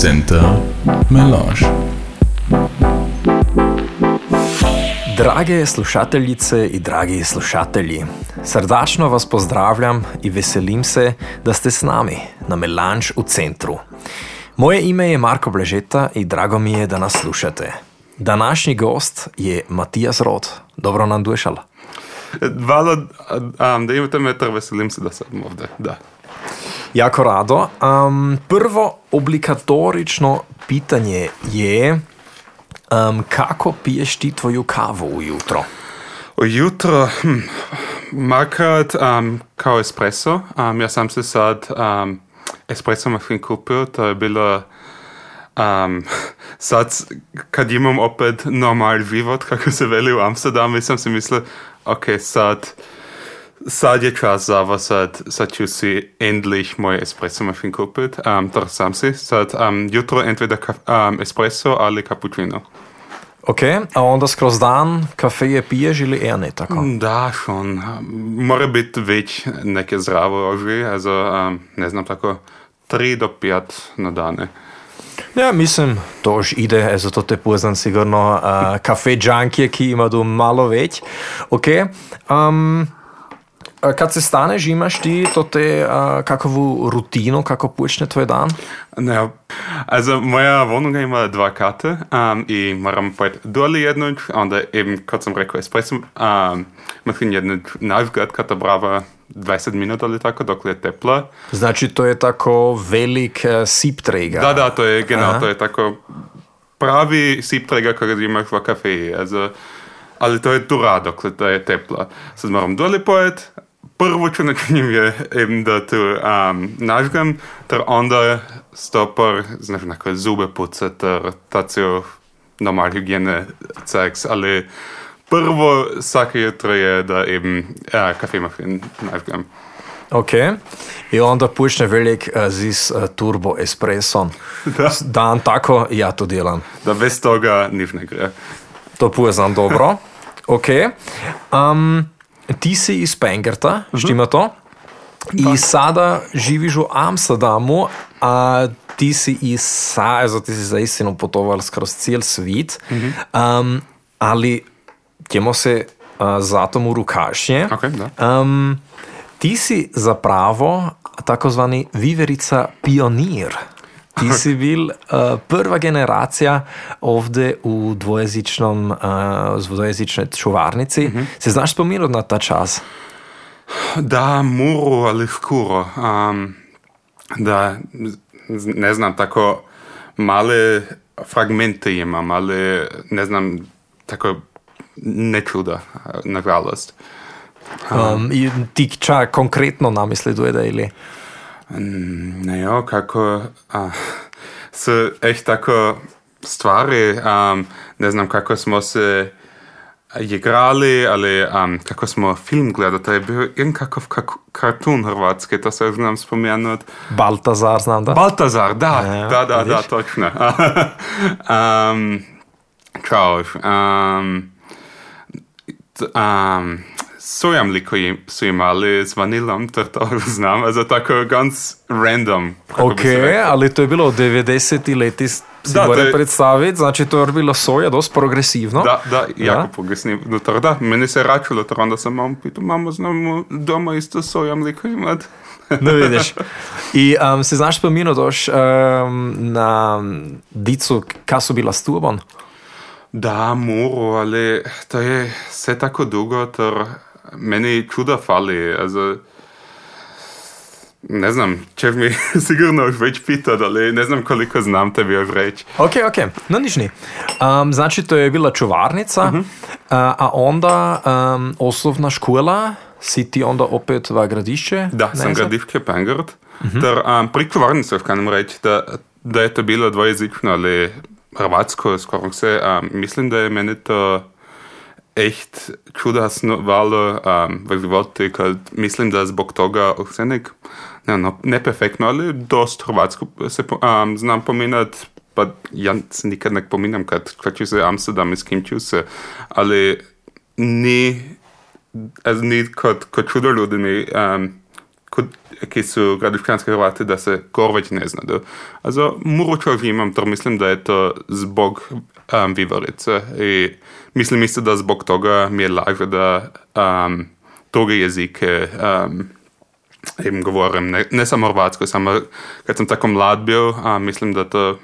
Center Melange. Drage slušateljice in dragi slušatelji, srdačno vas pozdravljam in veselim se, da ste z nami na Melange v centru. Moje ime je Marko Bležeta in drago mi je, da nas slušate. Današnji gost je Matijas Rod. Dobro nam dušal. Hvala, um, da imate me, ter veselim se, da sem ovdje. Da. Jako rado. Um, prvo obligatorično pitanje je, um, kako piješ ti tvoju kavu ujutro? Ujutro, hm, makrat um, kao espresso. Um, ja sam se sad um, espresso mašin kupio, to je bilo um, sad kad imam opet normal život, kako se veli u Amsterdamu, sam si mislio, ok, sad sad je čas za vas, sad, sad ću si endlich moj espresso mašin kupit. Um, to sam si, sad um, jutro entweder kaf, um, espresso ali cappuccino. Ok, a onda skroz dan kafeje piješ ili eher ne tako? Da, schon. Mora biti već neke zdravo oži, also, um, ne znam, tako 3 do 5 na dane. Ja, mislim, to už ide, ezo to te poznam sigurno, uh, kafe džankije, ki ima tu malo več. Ok, um, kad se staneš, imaš ti to te uh, kakovu rutinu, kako počne tvoj dan? Ne, also moja wohnung ima dva kate um, i moram pojeti dole jednoć, onda eben, kot sam rekao, espresso um, mašin jednoć navgat, kada brava 20 minuta ali tako, dok je tepla. Znači, to je tako velik uh, sip trega. Da, da, to je, genau, Aha. to je tako pravi sipträger, kojeg imaš v kafeji. Also, ali to je tura, dokle to je tepla. Sad moram dole pojet, prvo čo načinim je eben da tu um, nažgam, ter onda stopar, znaš, neke zube pucat, ter tacio normal hygijene ceks, ali prvo svake jutro je da eben uh, kafemašin nažgam. Ok, i onda počne velik uh, zis uh, turbo espresson. Da. Dan tako, ja to delam. Da bez toga nič ne gre. To poznam dobro. Ok. Um, ti si iz Pengerta, štima to? I sada živiš u Amsterdamu, a ti si iz Saeza, ti si zaistinu putoval skroz cijel svit, um, ali ćemo se uh, zatom u rukašnje. Ok, da. Um, ti si zapravo takozvani viverica pionir. Ti si bil uh, prva generacija ovdje u dvojezičnom, uh, dvojezičnoj čuvarnici. Se znaš spomenuti na ta čas? Da, muru, ali skoro. Um, da, ne znam, tako male fragmente imam, ali ne znam, tako ne čuda, nažalost. Um, i ti čak konkretno namisleduje ili? Mm, Ne, jo, kako a, su echt tako stvari, um, ne znam kako smo se igrali, ali um, kako smo film gledali, to je bio jedan kakav kak- kartun hrvatski, to se znam spomenut. Baltazar, znam da. Baltazar, da, Ja, da, da, da, vidiš? točno. um, čao. Um, um, sojam liko im, su imali s vanilom, to to znam, also tako ganz random. Ok, ali to je bilo u 90. leti, si Da, more je- predstaviti, znači to je bilo soja, dosta progresivno. Da, da, jako Ja. progresivno. No, to da, meni se račulo, to onda sam mam pitu, mamo, znamo doma isto sojam liko imat. Ne vidiš. I um, se znaš spomenuti doš um, na dicu, kaj su bila s tubom? Da, muru, ali to je sve tako dugo, ter meni čuda fali, also ne znam, će mi sigurno još već pitat, ali ne znam koliko znam tebi još reći. Ok, ok, no niš ni. Um, znači to je bila čuvarnica, Mhm. uh, a onda um, osnovna škola, si ti onda opet v gradišče? Da, sam Neze? gradiške Pengard, ter um, pri čuvarnici kanem reći da, da je to bilo dvojezično, ali hrvatsko skoro vse, um, mislim da je meni to echt čudasno valo um, v životu, kad mislim da zbog toga vse nek, ne, no, ne perfektno, ali dost hrvatsko se um, znam pominat, pa ja se nikad ne pominam kad, ću se Amsterdam i s kim ću se, ali ni, also ni kod, kod čudoljudini um, kod, ki su gradišćanski Hrvati da se kor već ne znaju. Also, muro čovjek imam, to mislim da je to zbog um, Vivarice i mislim isto da zbog toga mi je laže da um, druge jezike um, eben govorim, ne, ne samo hrvatsko, samo kad sam tako mlad bio, a, mislim da to,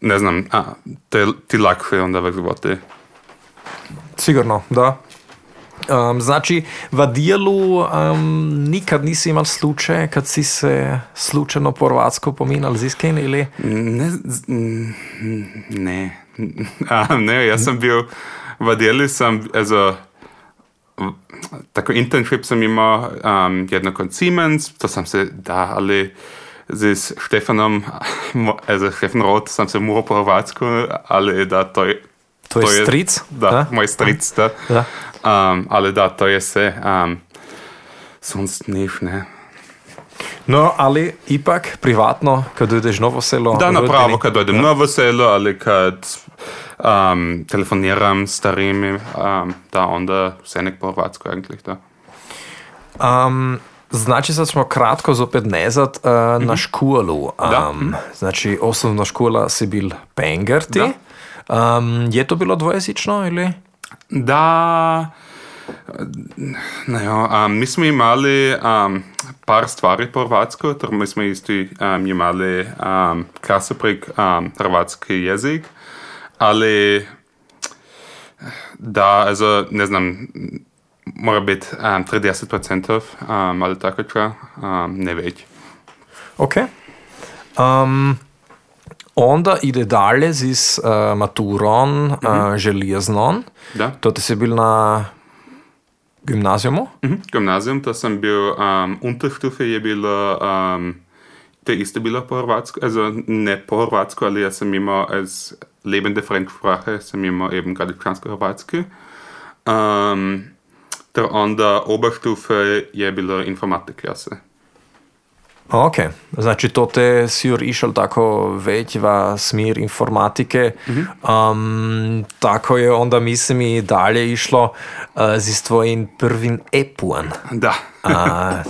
ne znam, a, te, ti lakše onda v životu. Sigurno, da. Um, znači, v dijelu um, nikad nisi imel slučaj, kad si se slučajno po hrvatsko pominjal z isken ili? Ne, z- ne, a, ne, ja sam bio, v dijeli sam, also, tako internship sam imao um, jedno kod Siemens, to sam se, da, ali z Stefanom, mo- also Stefan Roth, sam se morao po hrvatsku, ali da, to je, To je stric? Da, Da. moj stric, da. Da. Um, ali da, to je se, um, sonst niš, ne. No, ali ipak privatno, kad ideš novo selo? Da, na rodbini? pravo, kad dojdem ja. novo selo, ali kad um, telefoniram starimi, um, da, onda vse nek po hrvatsko, eigentlich, da. Um, znači, sad smo kratko zopet nezad uh, na školu. Da. Um, znači, osnovna škola si bil Pengerti. Um, je to bilo dvojezično ili? Da, ne, um, mi smo imali um, par stvari po hrvatsko, ter mi smo isto um, imali um, prek um, hrvatski jezik, ali da, also, ne znam, mora biti um, 30% um, ali tako čo, um, ne več. Ok. Um, onda ide dalje z uh, maturon uh, železnon. Da. To ti si bil na gimnazijumu? Mhm. Gimnazijum, to sem bil, um, Unterstufe je bilo, um, te isto bilo po hrvatsko, also ne po hrvatsko, ali jaz sem imel als lebende Fremdsprache, sem imel eben gradičansko-hrvatski. Um, ter onda Oberstufe je bilo informatikklase. Ok, znači to te si jur išel tako već v smir informatike, um, tako je onda mislim i dalje išlo uh, z tvojim prvim epuen. Da. A,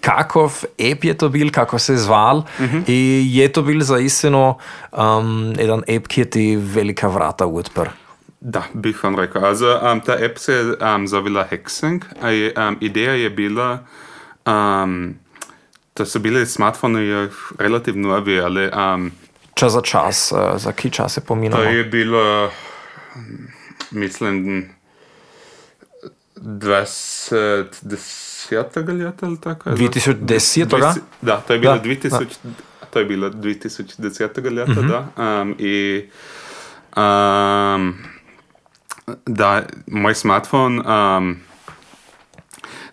kakov ep je to bil, kako se je zval i je to bil zaistino um, jedan ep, ki je ti velika vrata odprl. Da, bi schon rekel. Also, um, ta app se je um, zovila Hexing. a je, Um, ideja je bila, um, da so bili smartfoni još relativno novi, ali um, Čas za čas, uh, za ki čas se to pominamo? je bilo, mislim, 20, 10 leta ali tako. 2010? Dvajset- Da, to je bilo Da, 2000, to je bilo 2010 leta, da. Um, I um, da, moj smartfon um,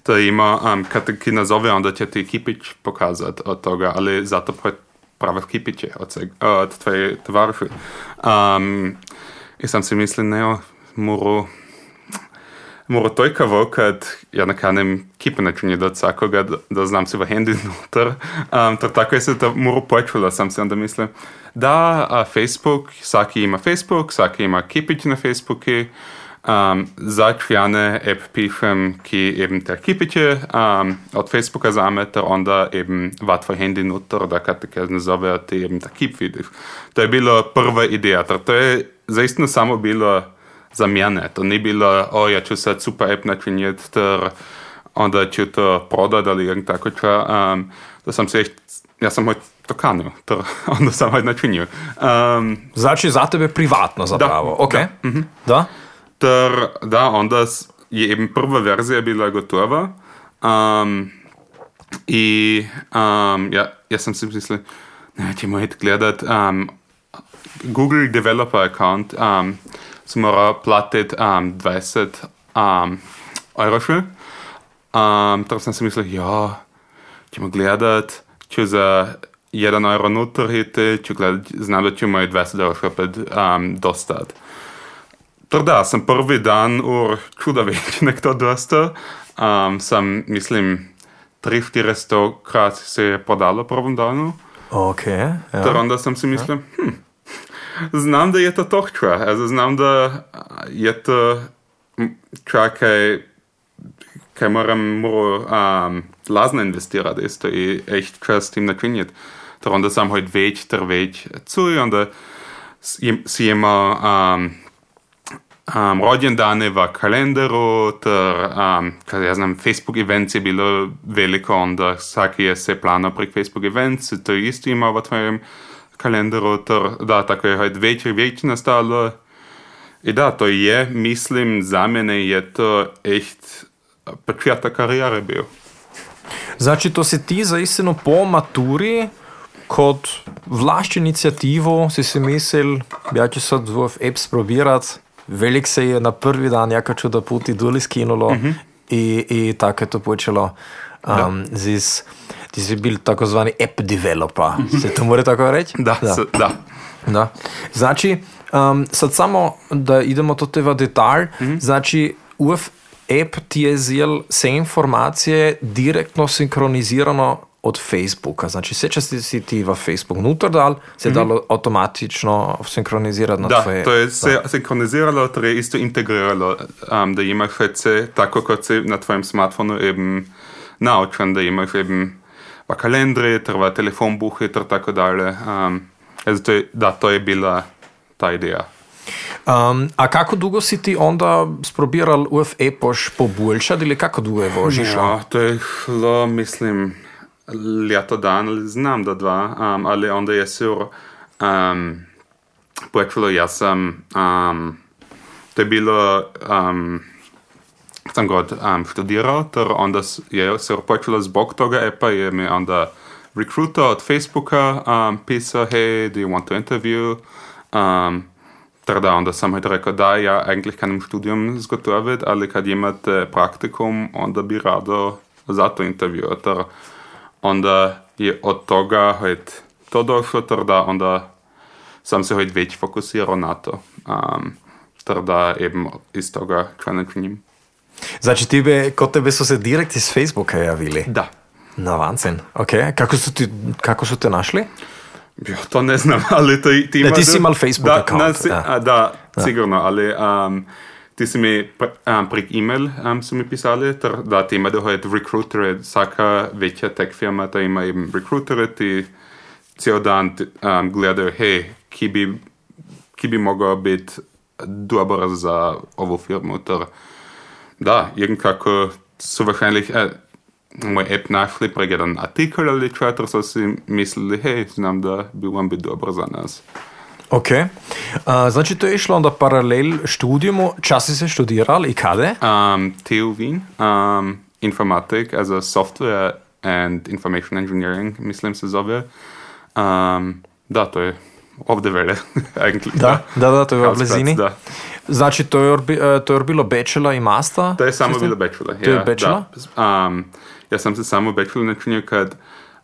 to ima, um, kad te ki nazove, onda će ti kipić pokazat od toga, ali zato prave kipiće od, seg, od tvoje tovarši. Um, I sam si mislil, ne, moru Mora tojkavo, kad ja ne kanem kipe načiniti od vsakoga, da, da znam si v hendi noter. Um, ter tako je se to mora počelo, sam si onda mislil, da a, Facebook, vsaki ima Facebook, vsaki ima kipić na Facebooku, um, zač jane app pišem, ki eben te kipiće um, od Facebooka zame, ter onda eben va tvoj hendi noter, da kad te kaj nazove, ti eben ta kip vidiš. To je bilo prva ideja, ter to je zaistno samo bilo za mene. To ni bilo, o, ja ću sad super app načiniti, ter onda ću to prodat ali jak tako čo. Um, da sam se echt, ja sam hoj to kanil, ter onda sam hoj načinil. Um, Znači za tebe privatno zapravo, ok? da, Da? Ter da, onda je eben prva verzija bila gotova. Um, I um, ja, ja sam si mislil, ne, ćemo iti gledat um, Google Developer Account um, si mora platiti um, 20 um, euro še. Um, tako sem si mislil, ja, ćemo gledat, ću za 1 euro noter hiti, ću gledat, znam da ću moj 20 euro še opet um, dostat. Tako da, sem prvi dan ur čuda več nek to dosta. Um, sem, mislim, 3-400 krat se je podalo v prvem danu. Ok, ja. Ter onda sam si mislil, hm, znam da je to tohča, also znam da je to čakaj, kaj moram um, lazno investirati, isto i echt kaj s tim načiniti. Ter onda sam hojt več, ter več cuj, onda si imao um, um, rođendane v kalendaru, ter, um, kad ja znam, Facebook events je bilo veliko, onda svaki je se plano prek Facebook events, to isto imao v tvojem kalendaru, ter da, tako je hojt več, več nastalo. I da, to je, mislim, za mene je to echt početak karijere bil. Znači, to si ti zaistino po maturi kot vlašč inicijativo si si mislil, ja ću sad v apps probirat, velik se je na prvi dan jaka čuda puti duli skinulo Mhm. i, i tako je to počelo. Um, zis, ti si bil takozvani app developer, se to more tako reći? Mhm. Da, da. da. Da. Znači, um, sad samo da idemo to teva detalj, Mhm. znači UF app ti je zel vse informacije direktno sinkronizirano od Facebooka. Znači, vse, če si ti v Facebook nutar dal, se je dalo avtomatično sinkronizirati na. Da, tvoje... to je se sinkroniziralo, torej isto integriralo, um, da imaš vse tako, kot si na tvojem smartfonu eben naučen, da imaš eben v kalendri, ter v telefonbuhi, ter tako dalje. Um, also to je, da, to je bila ta ideja. Um, a kako dugo si ti onda sprobiral UF app-oš poboljšati ili kako dugo je vožiš? Ja, to je šlo, mislim, leto dan, znam da dva, um, ali onda je sur um, počelo, jaz sem, um, to je bilo, um, sam god um, študiral, ter onda je sur počelo zbog toga epa, je mi onda recruiter od Facebooka um, pisao, hey, do you want to interview? Um, ter da, onda sam halt rekao, da, ja, eigentlich kann im Studium zgotoviti, ali kad imate praktikum, onda bi rado za to intervju. Ter onda je od toga halt to došlo, da onda sam se halt već fokusirao na to. Um, da eben iz toga člana činim. Znači, ti be, kod tebe su se direkt iz Facebooka javili? Da. Na vancen, ok. Kako su, ti, kako su te našli? Ja, to ne znam, ali to ti Ne, ima... ti si imel Facebook da, account, ne, si, ja. a, da, sigurno, ali um, ti si mi pre- um, prek e-mail um, su mi pisali, ter da ti imaju halt recruitere, vsaka večja tech firma, da ima eben recruitere, ti cijel dan um, gledaju, hej, ki bi, ki bi dobar za ovu firmu, ter da, irgendkako su wahrscheinlich äh, moj app našli prek jedan artikel ali četar, so si mislili, hej, znam da bi vam biti dobro za nas. Ok. Uh, znači, to je išlo onda paralel študijumu. Čas si se študiral i kade? Um, TU Wien, um, informatik, also Software and Information Engineering, mislim se zove. Um, da, to je ovde vele, eigentlich. Da, da, da, to je Karlsplatz, blizini. Da. Znači, to je, orbi, uh, to je bilo bachelor i master? To je samo bilo bachelor. To je ja? Da. Um, ja sam se samo bachelor načinio kad,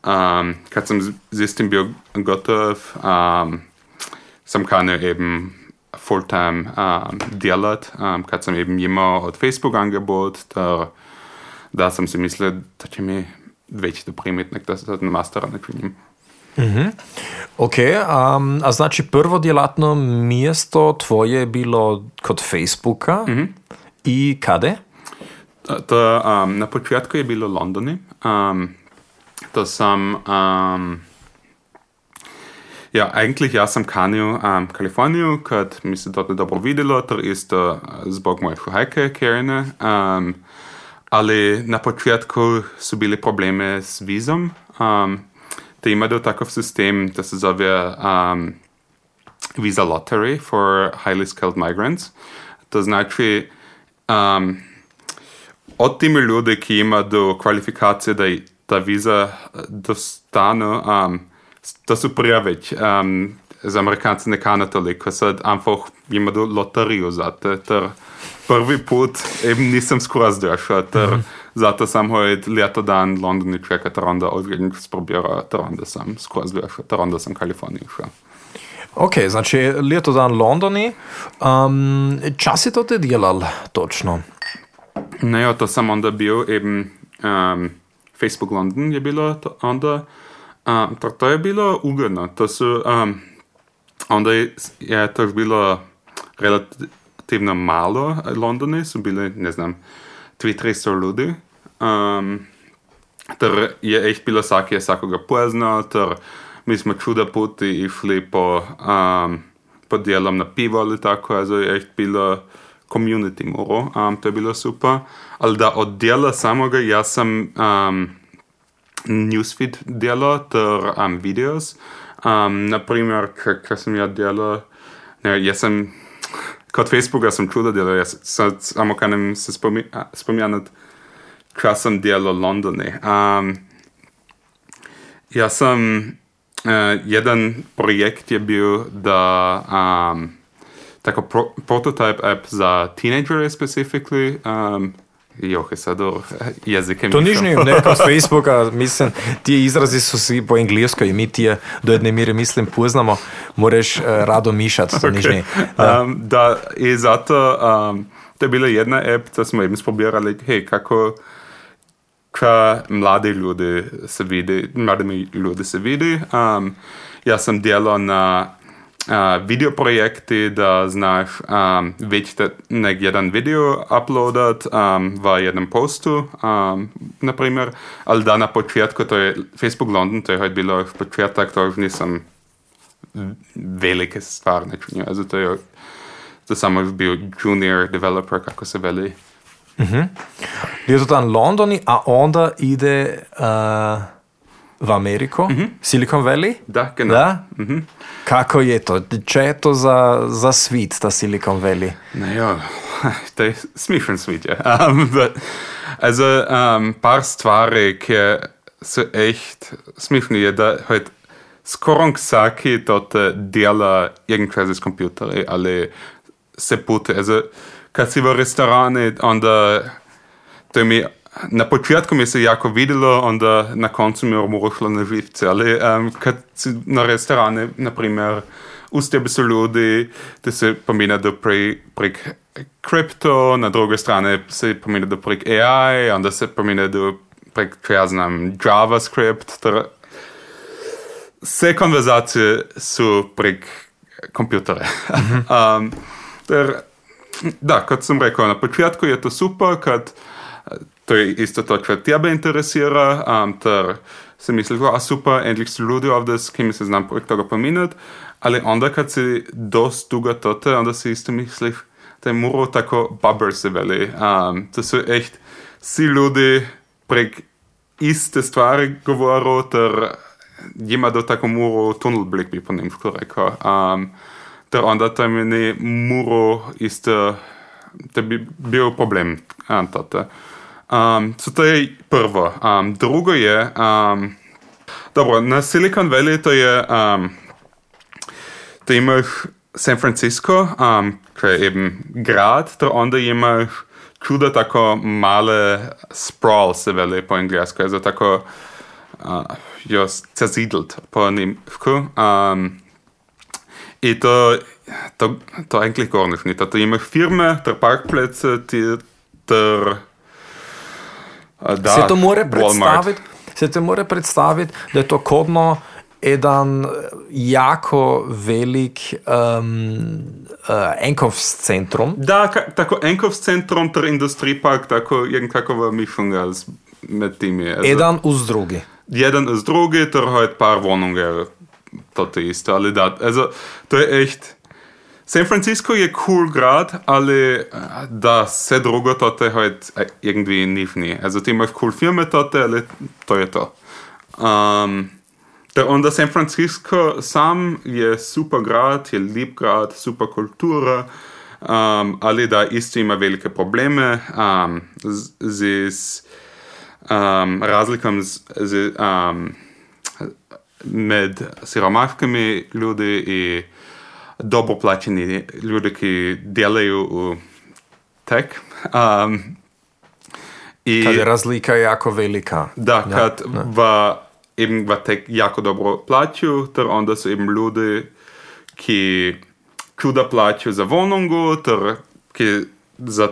um, kad sam z- z istim bio gotov, um, sam kanio eben full-time um, djelat, um, kad sam eben imao od Facebook angebot, da, da sam si mislio da će mi već to primit, nek da se na mastera načinim. Ok, um, a znači prvo djelatno mjesto tvoje je bilo kod Facebooka i kade? To, um, na početku je bilo Londoni. Um, to sam... Um, ja, eigentlich ja sam kanio um, Kaliforniju, kad mi se to dobro videlo, ter isto uh, zbog moje šuhajke Karine. Um, ali na početku su bili probleme s vizom. Um, te imaju takav sistem da se zove um, visa lottery for highly skilled migrants. To znači um, od timi ljudi, ki imajo kvalifikacije, da ta viza eh, dostanu, um, to su preveč. Um, za Amerikance ne kana toliko, sad einfach imaju loteriju za to, ter prvi put eben nisam skroz došao, ter zato sam hojt leto dan London i čeka, ter onda odglednik sprobira, ter onda sam skroz došao, ter onda sam Kaliforniju išao. Ok, znači leto dan Londoni. Um, čas je to te djelal točno? Naja, No to sam onda bio eben um, Facebook London je bilo to, onda um, to, to je bilo ugodno. To su um, onda je, je to bilo relativno malo Londoni su bili, ne znam, 200 ljudi. Um, ter je echt bilo vsak je vsakoga poznal, ter mi smo čuda poti išli po, um, po delom na pivo ali tako, also je echt bilo community moro, um, to je bilo super. Ali da od dela samega jaz sem um, newsfeed delal ter um, videos. Um, naprimer, kaj sem jaz delal, ne, jaz sem kot Facebooka sem čuda delal, jaz sem samo kanem se spomi, a, spominjati, kaj sem delal v Londonu. Um, jaz sem, uh, jeden projekt je bil, da um, tako pro, prototype app za teenagere specifically, um, Jo, je sad jezike. To nič ni, ne, kot Facebooka, mislim, ti izrazi so si po angliško in mi ti je do jedne mere, mislim, poznamo, moraš uh, rado mišati, to okay. nič ni. Da. Um, da, in zato, um, to je bila jedna app, da smo jim spobirali, hej, kako ka mladi ljudi se vidi, mladimi ljudi se vidi. Um, jaz sem delal na uh, video projekti, da znaš um, već nek jedan video uploadat um, v jednom postu, um, naprimer, ali da na početku, to je Facebook London, to je bilo v početak, to už nisam velike stvar nečunio, also to je to samo bio junior developer, kako se veli. Mm -hmm. Je to tam Londoni, a onda ide uh, v Ameriko, mm -hmm. Silicon Valley? Da, genau. Da? Mm -hmm. Kako je to? Če je to za, za svet, ta Silicon Valley? Ne, ja, to je smešen svet. Ja. Um, but, also, um, par stvari, ki so echt smešne, je, da halt, skoraj vsaki to dela irgendwas z kompjuterji ali se pute. Also, kad si v restorani, onda to je mi na početku mi se jako videlo, onda na koncu mi je umrlo na živce. Ali um, kad si na restorane, naprimer, uz tebe su ljudi, da se pomeni, da pre, prek kripto, na druge strane se pomeni, da prek AI, onda se pomeni, da prek, če ja znam, JavaScript. Ter, vse konverzacije su prek kompjutere. Mm -hmm. um, ter, da, kot sem rekel, na početku je to super, kad to je isto to, kar tebe interesira, um, ter si misliš, da je super, endlich so ljudi ovdje, s kimi se znam prek toga pominjati, ali onda kad si dost dugo tote, onda si isto misliš, da je muro tako bubber se veli. Um, to su echt si ljudi prek iste stvari govoru, ter njima do tako muro tunnelblik bi po nemško rekao. Um, ter onda to je meni muro isto, to bi bio problem. Um. Um, so to je prvo. Um, drugo je, um, dobro, na Silicon Valley to je, um, da imaš San Francisco, um, ki je eben grad, ter onda imaš čudo tako male sprawl, se veli po anglijasko, je tako uh, jo zazidlt po nemšku. Um, I to, to, to eigentlich gar nicht. nicht. Da imaš firme, ter parkplätze, ter Da, se to more predstaviti, se to more predstaviti, da je to kodno eden jako velik um, uh, enkovs centrum. Da, ka, tako enkovs centrum ter industri park, tako nekakova mišunga med timi. Eden uz drugi. Jeden uz drugi, ter hojt par vonunge, to je isto, ali da, also, to je echt, San Francisco je cool grad, ali da vse drugo tote halt irgendwie nicht nie. Also ti imaš cool filme tote, ali to je to. Um, ter onda San Francisco sam je super grad, je lep grad, super kultura, um, ali da isto ima velike probleme um, z, z um, razlikom z, z, um, med siromaškimi ljudi in dobro plaćeni ljudi ki djelaju u tech. Um, i, kad je razlika jako velika. Da, kad ja, va, eben va tech jako dobro plaću, ter onda su eben ljudi ki čuda plaću za vonungu, ter ki za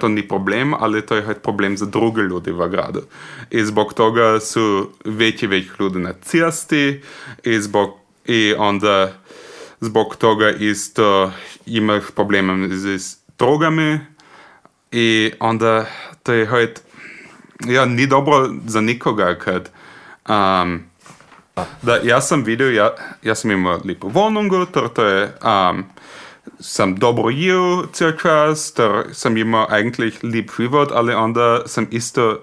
to ni problem, ali to je problem za druge ljudi v gradu. I zbog toga su veći veći ljudi na cesti i zbog i onda zbog toga isto imaš problema s drogami i onda to je halt, ja, ni dobro za nikoga, kad, um, da jaz sem videl, ja, jaz sem imel lepo vonungo, ter to je, um, sem dobro jel cel čas, ter sem imel eigentlich lep život, ali onda sem isto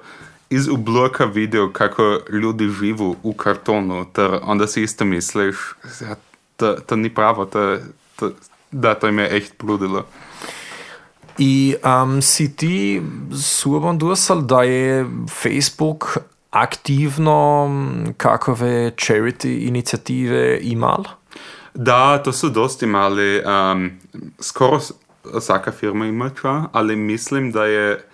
iz obloka videl, kako ljudi živijo v kartonu, ter onda si isto misliš, ja, to, to ni pravo, to, to, da to ime echt bludilo. I um, si ti suoban dosal da je Facebook aktivno kakove charity inicijative imal? Da, to su dosti mali, um, skoro s- vsaka firma ima čva, ali mislim, da je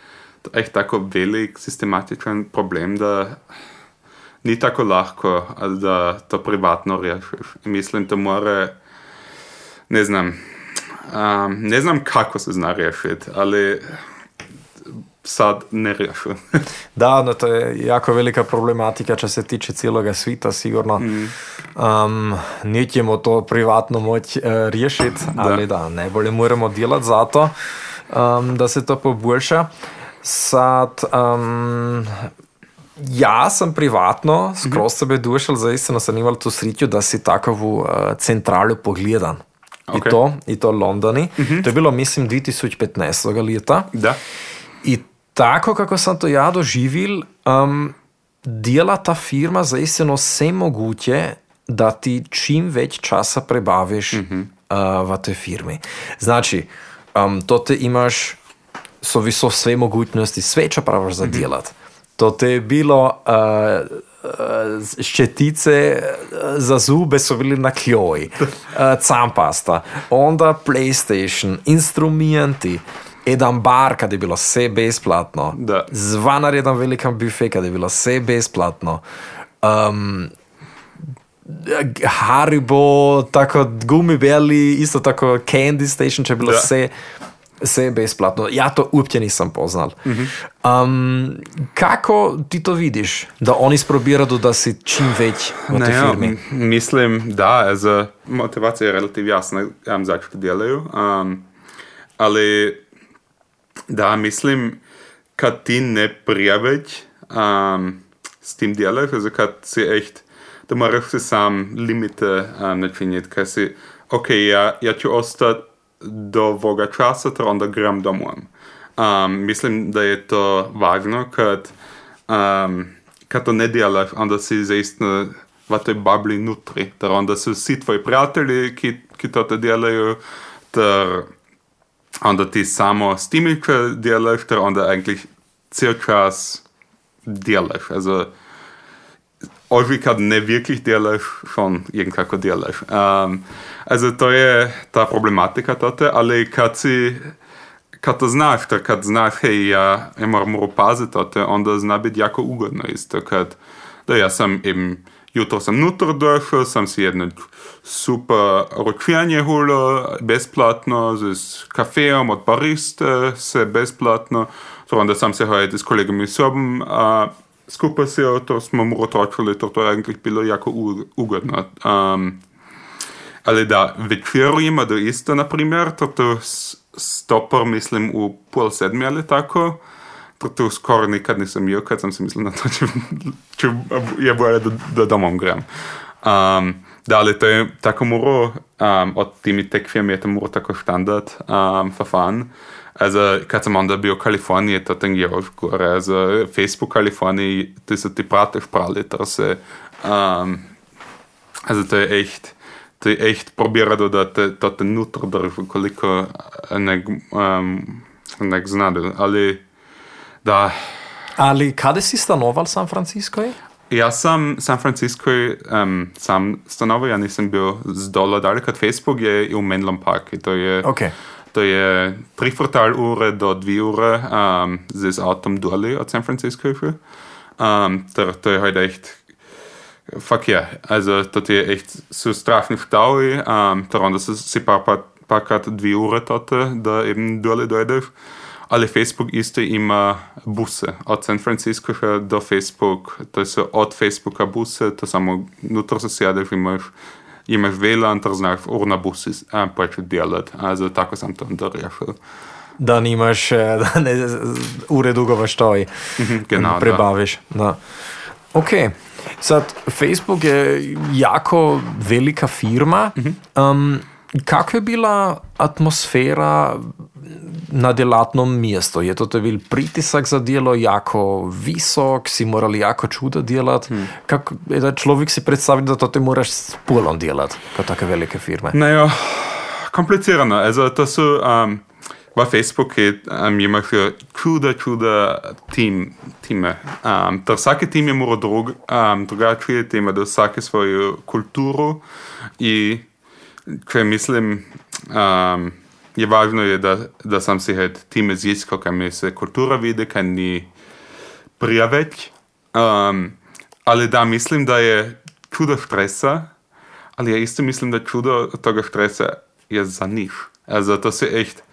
to echt tako velik sistematičan problem, da ni tako lahko, da to privatno rešiš. Mislim, to mora, ne znam, um, ne znam kako se zna riješiti, ali sad ne riješu. Da, no, to je jako velika problematika što se tiče cijeloga svita, sigurno. Um, nećemo to privatno moć uh, riješiti, ali da, najbolje moramo delati za to, um, da se to poboljša. Sad, um, ja sam privatno skroz sebe dušal, zaistino sam imel tu sreću da si takovu uh, centralu pogledan. I Ok. to, i to Londoni. To je bilo, mislim, 2015. leta. da, I tako kako sam to ja doživil, um, dela ta firma zaistino vse mogoče, da ti čim več časa prebaviš uh, v tej firmi. Znači, um, to te imaš, so viso sve mogućnosti, sve čo praviš za delat. To te je bilo, uh, ščetice uh, za zube so bili na kljoji, uh, campasta, onda PlayStation, instrumenti, jedan bar, kad je bilo vse besplatno, Da. zvanar jedan velikan bife, kad je bilo vse besplatno, um, Haribo, tako gumibeli, isto tako Candy Station, če je bilo Da. vse, besplatno. Ja, to uopće nisam poznal. Um, kako ti to vidiš, da oni sprobirajo, da si čim več v tej firmi? m- mislim, da, also motivacija je relativno jasna, um, zašto delajo. Um, ali da, mislim, kad ti ne preveč um, s tim delaš, also kad si echt, da moraš si sam limite um, načiniti, kaj si, ok, ja, ja ću ostati do ovoga časa, ter onda grem domov. Um, mislim, da je to važno, kad um, kad to ne delaš, onda si zaistno v tej babli nutri, ter onda so vsi tvoji prijatelji, ki, ki to te delajo, ter onda ti samo s timi, ki delaš, ter onda eigentlich cel čas delaš. Also, Oži, kad ne wirklich delaš, schon irgendkako delaš. Um, also, je ta problematika tote, ali kad si kad znaš, to kad znaš, hej, ja, moram opaziti to, onda zna biti jako ugodno isto, kad, da ja sam eben, jutro sam nutra došao, sam si jedno super ročenje hulo, besplatno, s kafeom od bariste, se besplatno, to onda sam se hojete s kolegami sobom, a skupaj se to smo mu otročili, to, to je eigentlich bilo jako ugodno. Um, ali da večer ima do isto, na primjer, to to stopor mislim u pol sedmi ali tako, to to skoro nikad nisam jeo, kad sam si mislil na to, če, če je bolje da, da domom grem. Um, da, ali to je tako muro, um, od timi tekvijami je to muro tako standard um, verfahren. Also, kad sam onda bio Kaliforniji, to je još gore. Also, Facebook u Kaliforniji, ti su ti prate šprali, to se... Um, also, to je echt... To je echt probirado da te, to te nutra drži, koliko nek, um, nek znadu. Ali, da, Ali kada si stanoval v San Francisco? ja sam San Francisco um, sam stanovo, ja nisam bio z dola dalek od Facebook, je u Menlom Park. I to je, Ok. To je tri kvartal ure do dvi ure um, z autom doli od San Francisco. Um, ter, to je heute echt Fuck ja, also dat je echt so strašni vtavi, um, ter onda se si pa, pa, pakrat dve ure tote, da eben dole dojdeš. Ali Facebook isto ima buse od San Francisco do Facebook, to so od Facebooka buse, to samo nutra se sjedeš, imaš, imaš VLAN, ter znaš ur na busi početi delati. Also tako sam to rešil. da nimaš, eh, da ne ure dolgo v štoji genau, da. prebaviš. Da. Ok. Sad, Facebook je jako velika firma. Um, kako je bila atmosfera na delatnom mjestu? Je to bil pritisak za delo jako visok, si morali jako čudo delati? Kako je da človek si predstavlja, da to te moraš s polom delati, kot take velike firme? Naja, komplicirano. Also, to so, um, v Facebooku um, imajo čuda, čuda tim, time. Um, ter vsaki tim je moral drug, um, drugačije, ima da vsake svojo kulturo. In kaj mislim, um, je važno, je, da, da sam si had tim jezisko, kaj mi se kultura vidi, kaj ni preveč. Um, ali da mislim, da je čudo stresa, ali ja isto mislim, da čudo toga stresa je za njih. Also, to se echt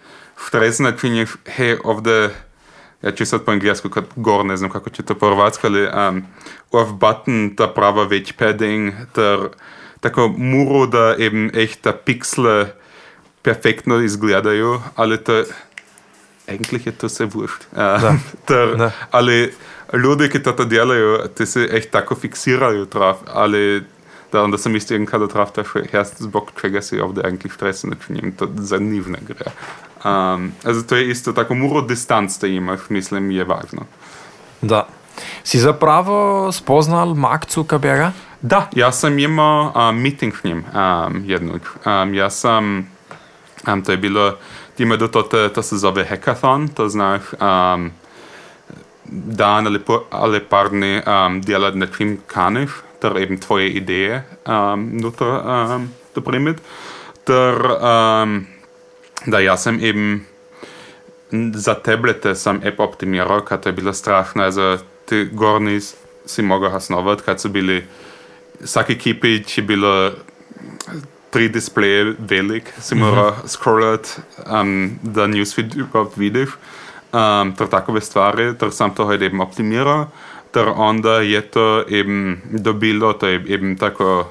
stres načinješ, hej, ovde, ja ću sad po englesku kad gor, ne znam kako će to po hrvatsko, ali um, off button, ta prava već padding, ter tako muro da eben echt da pixle perfektno izgledaju, ali to eigentlich je to se wurscht. Uh, ter, ali ljudi, ki to delaju, ti se echt tako fiksiraju traf, ali da onda sam isto kada traf, da erst zbog čega si ovde eigentlich stresen načinjem, to za njih ne gre. Um, also to je isto tako muro distanc da imaš, mislim, je važno. Da. Si zapravo spoznal Mark Zuckerberga? Da, ja sam imao um, meeting s njim um, jednog. Um, ja sam, um, to je bilo, ima do to, te- to se zove hackathon, to znaš um, dan ali, po, ali par dni um, delat na čim kaniš, ter eben tvoje ideje um, nutra um, doprimit. Ter, um, da ja sam eben za tablete sam app optimiral, kad je bilo strašno, also ti gorni si mogao hasnovat, kad su bili svaki kipić je bilo 3-Display-Wellig sind wir mhm. scrollt ähm, der Newsfeed überhaupt wieder. Ähm, der Taco Vestvari, der Samter halt eben Optimierer, der andere Jetta eben der Bilder, der eben Taco,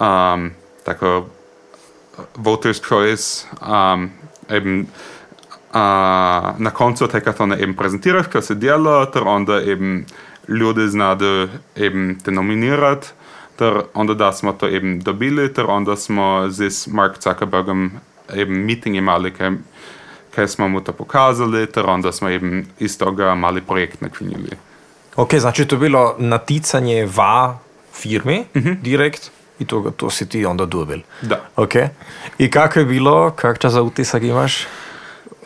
ähm, Taco äh, Voters Choice, ähm, eben äh, na Konzert Hackathon eben präsentiert, Klasse Diala, der andere eben Lourdes Nade eben denominiert. Ter onda da smo to eben dobili, ter onda smo z Mark Zuckerbergom eben meeting imali, kaj, kaj smo mu to pokazali, ter onda smo eben iz toga mali projekt načinili. Ok, znači to je bilo naticanje va firmi direkt i to, to si ti onda dobil. Da. Ok. I kako je bilo, kak za utisak imaš?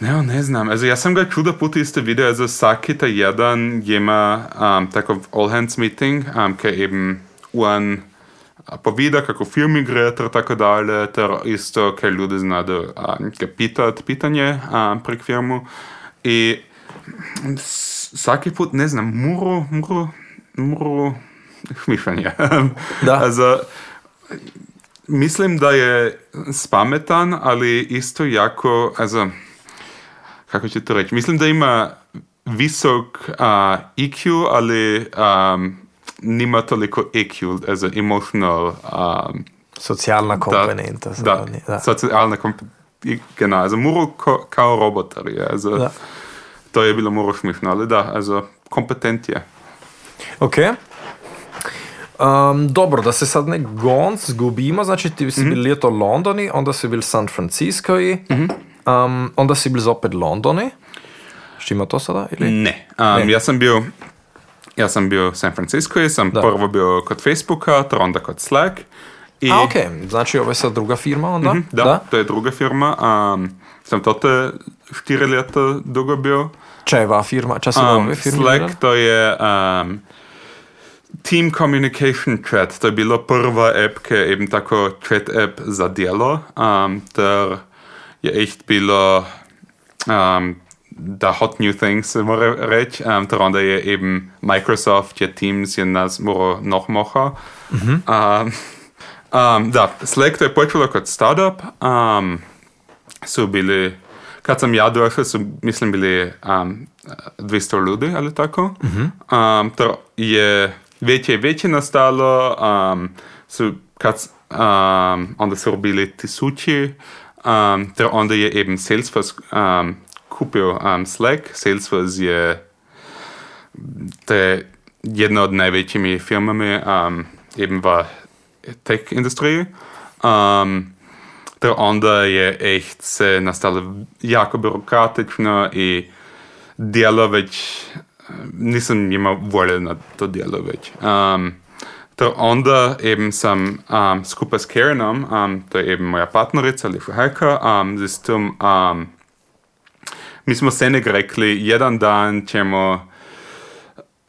Ne, ne znam. Also, ja sam ga čudo puta isto video, also svaki ta jedan ima um, takav all hands meeting, um, kaj eben on povida kako film gre, ter tako dalje, ter isto kaj ljudi znadu um, ga pitat pitanje um, prek firmu. I svaki put, ne znam, muro, muro, muro šmišanje. Da. also, mislim da je spametan, ali isto jako, also, kako ću to reći, mislim da ima visok uh, EQ, ali um, nima toliko EQ, also emotional, um, Socijalna komponenta. da, sad, da, socijalna komponenta, genau, also Muro kao robotar je, also, Da. to je bilo Muro šmišno, ali da, also kompetent je. Ok. Um, dobro, da se sad ne gonc zgubimo, znači ti si bil leto v Londoni, onda si bil San Francisco, um, onda si bil zopet Londoni. Štima to sada? Ili? Ne, um, Ne. ja sam bio ja sam bio u San Francisco, ja sam Da. prvo bio kod Facebooka, ter onda kod Slack. I, A, ok, znači ovo je sad druga firma onda? Da, to je druga firma. Um, sam to te štiri leta dugo bio. Čeva firma? Čas je Um, ove firme? Slack to je um, Team Communication Chat. To je bilo prva app, ki je eben tako chat app za delo. Um, ter je echt bilo um, da hot new things, se mora reći. Um, ter onda je eben Microsoft, je Teams, je nas mora noch mocha. Um, um, da, Slack to je počelo kot startup. Um, su bili, kad sam ja došao, su, mislim, bili um, 200 ljudi, ali tako. Um, to je veće i veće nastalo, um, su, kad, um, onda su bili tisući, um, ter onda je eben Salesforce um, kupil um, Slack. Salesforce je te jedna od največjimi firmami um, eben v tech industriji. Um, ter onda je echt se nastalo jako birokratično i djelo već nisam imao volje na to djelo već. Um, ter onda eben sam um, skupaj s Karenom, um, to je eben moja partnerica, Lifa Heka, um, z tim, um, mi smo se nek rekli, jedan dan ćemo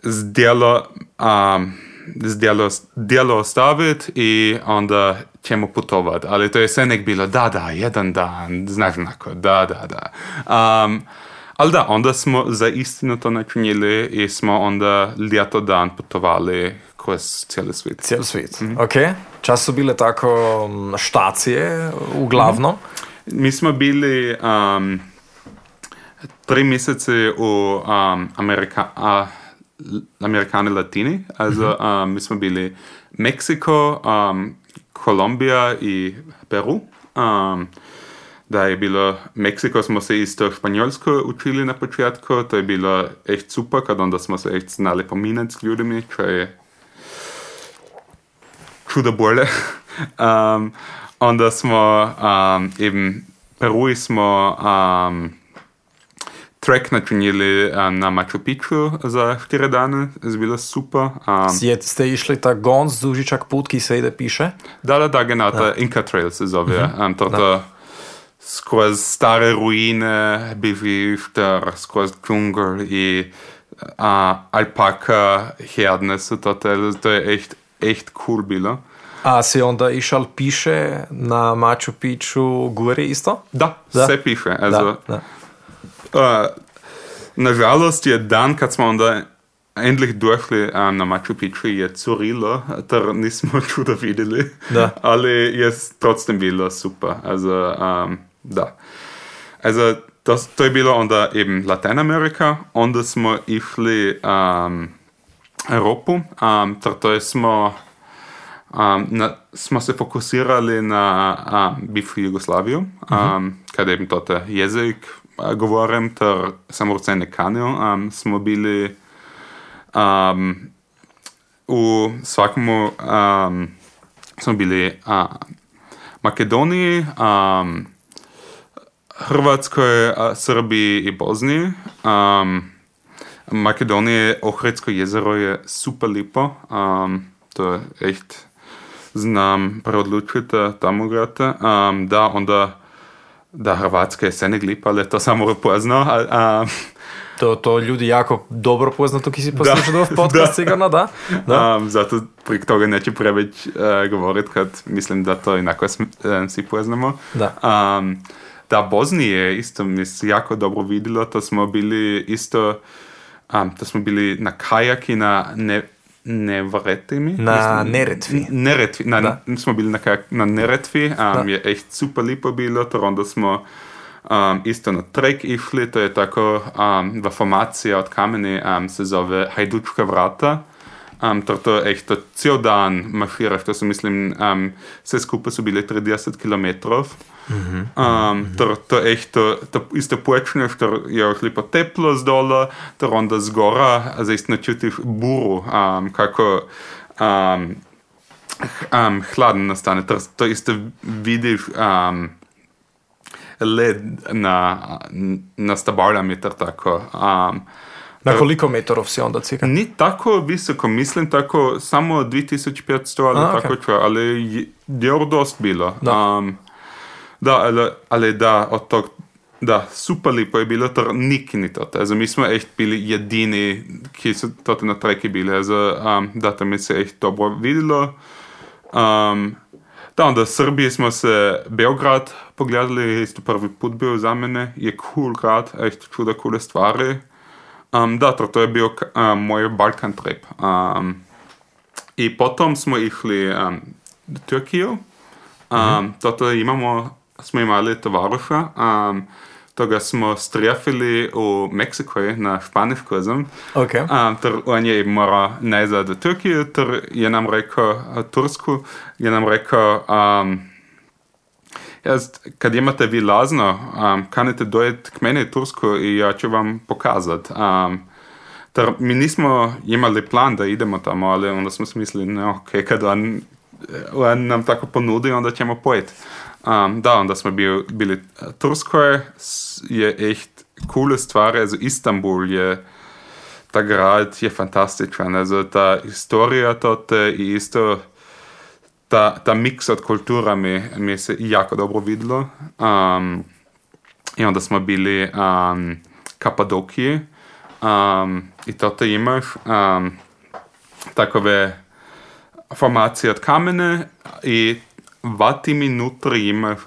zdjelo, um, zdjelo, djelo ostaviti i onda ćemo putovat. Ali to je sve nek bilo, da, da, jedan dan, znaš onako, da, da, da. Um, ali da, onda smo za istinu to načinili i smo onda ljeto dan putovali kroz cijeli svijet. Cijeli svijet. Mm -hmm. Ok. Čas su bile tako štacije uglavnom? Mm -hmm. Mi smo bili um, tri mjesece u um, Amerika, uh, Amerikani Latini. Also, -hmm. um, mi smo bili Meksiko, um, Kolumbija i Peru. Um, da je bilo Meksiko, smo se isto španjolsko učili na početku, to je bilo echt super, kad onda smo se echt znali pominati s ljudima, čo je čudo bolje. um, onda smo um, eben Peru smo um, trek načinili um, na Machu Picchu za štiri dane, je bilo super. Um, Sjed, ste išli ta gonz, dužičak put, ki se ide piše? Da, da, da, genau, da. Inca Trail se zove. Mm -hmm. um, to, to, skozi stare ruine, bivišter, skozi džungel in uh, alpaka, herdne so to, to je echt, echt cool bilo. A si onda išel piše na Machu Picchu gori isto? Da, da. se piše. Also, da, da. Uh, nažalost je dan, kad smo onda endlich došli uh, na Machu Picchu, je curilo, ter nismo čudo videli. Da. Ali je trotzdem bilo super. Also, um, da. Also, das, to je bilo onda eben Lateinamerika, onda smo išli um, Evropu, um, ter to je smo, um, na, smo se fokusirali na um, bivšu Jugoslaviju, um, uh -huh. kada eben tote jezik uh, govorim, ter sam rocene kanil, um, smo bili um, u svakomu um, smo bili uh, Makedoniji, um, Hrvatskoj, Srbiji i Bosni. Um, Makedonije, Ohridsko jezero je super lipo. Um, to je echt, znam, preodlučite tamo grate. Um, da, onda, da, Hrvatska je se ne lipa, ali to samo pozno. Um, To, to ljudi jako dobro poznato, ki si poslušal v podkastu, sigurno da. da. Um, zato prek toga neću preveč uh, govoriti, kad mislim da to inako svi poznamo. Da. Um, da Bosnije isto mi se jako dobro vidjelo, to smo bili isto, um, to smo bili na kajaki na ne, Nevretimi. Na Neretvi. Neretvi, na, da. smo bili na, kajak, na Neretvi, um, je echt super lipo bilo, to onda smo um, isto na trek išli, to je tako um, v formaciji od kameni um, se zove Hajdučka vrata. Um, to, to je echt cel dan maširaš, to so mislim, um, vse skupaj so bili 30 km. Um, to, to je to, to isto počneš, to je lepo teplo z dole, to onda zgora, zdaj isto načutiš buru, um, kako um, um, hladen nastane, to, to isto vidiš um, led na, na stabaljami, ter tako. Um, Na koliko metrov si onda cika? Ni tako visoko, mislim tako samo 2500 ali A, tako okay. čo, ali je, je dost bilo. Da. Um, da, ali, ali da, od tog, da, super lipo je bilo, ter niki ni to. Also, mi smo echt bili jedini, ki so to na treki bili. Also, um, da, tam je se echt dobro videlo. Um, da, onda v Srbiji smo se Beograd pogledali, isto prvi put bil za mene, je cool grad, echt čuda coole stvari. Um, da, to, to je bil um, moj Balkan trip. Um, I potom smo išli um, do Turkijo. Um, mm -hmm. Toto imamo, smo imali tovaruša. Um, toga smo strefili u Meksikoj na španiškozem. Okay. Um, ter on je morao nazad do Turkije, ter je nam rekao, Tursku, je nam rekao, um, Jaz, kad imate vi lazno, um, kanite dojeti k meni Tursku i ja ću vam pokazat. Um, ter mi nismo imali plan da idemo tamo, ali onda smo smislili, ne, ok, kad on, on nam tako ponudi, onda ćemo pojeti. Um, da, onda smo bili, bili Turskoj, s- je echt coole stvari, also Istanbul je, ta grad je fantastičan, also ta historija tote i isto ta, ta miks od kultura mi, mi se jako dobro videlo. Um, I onda smo bili um, Kapadokiji um, i toto imaš um, takove formacije od kamene i vati minutri imaš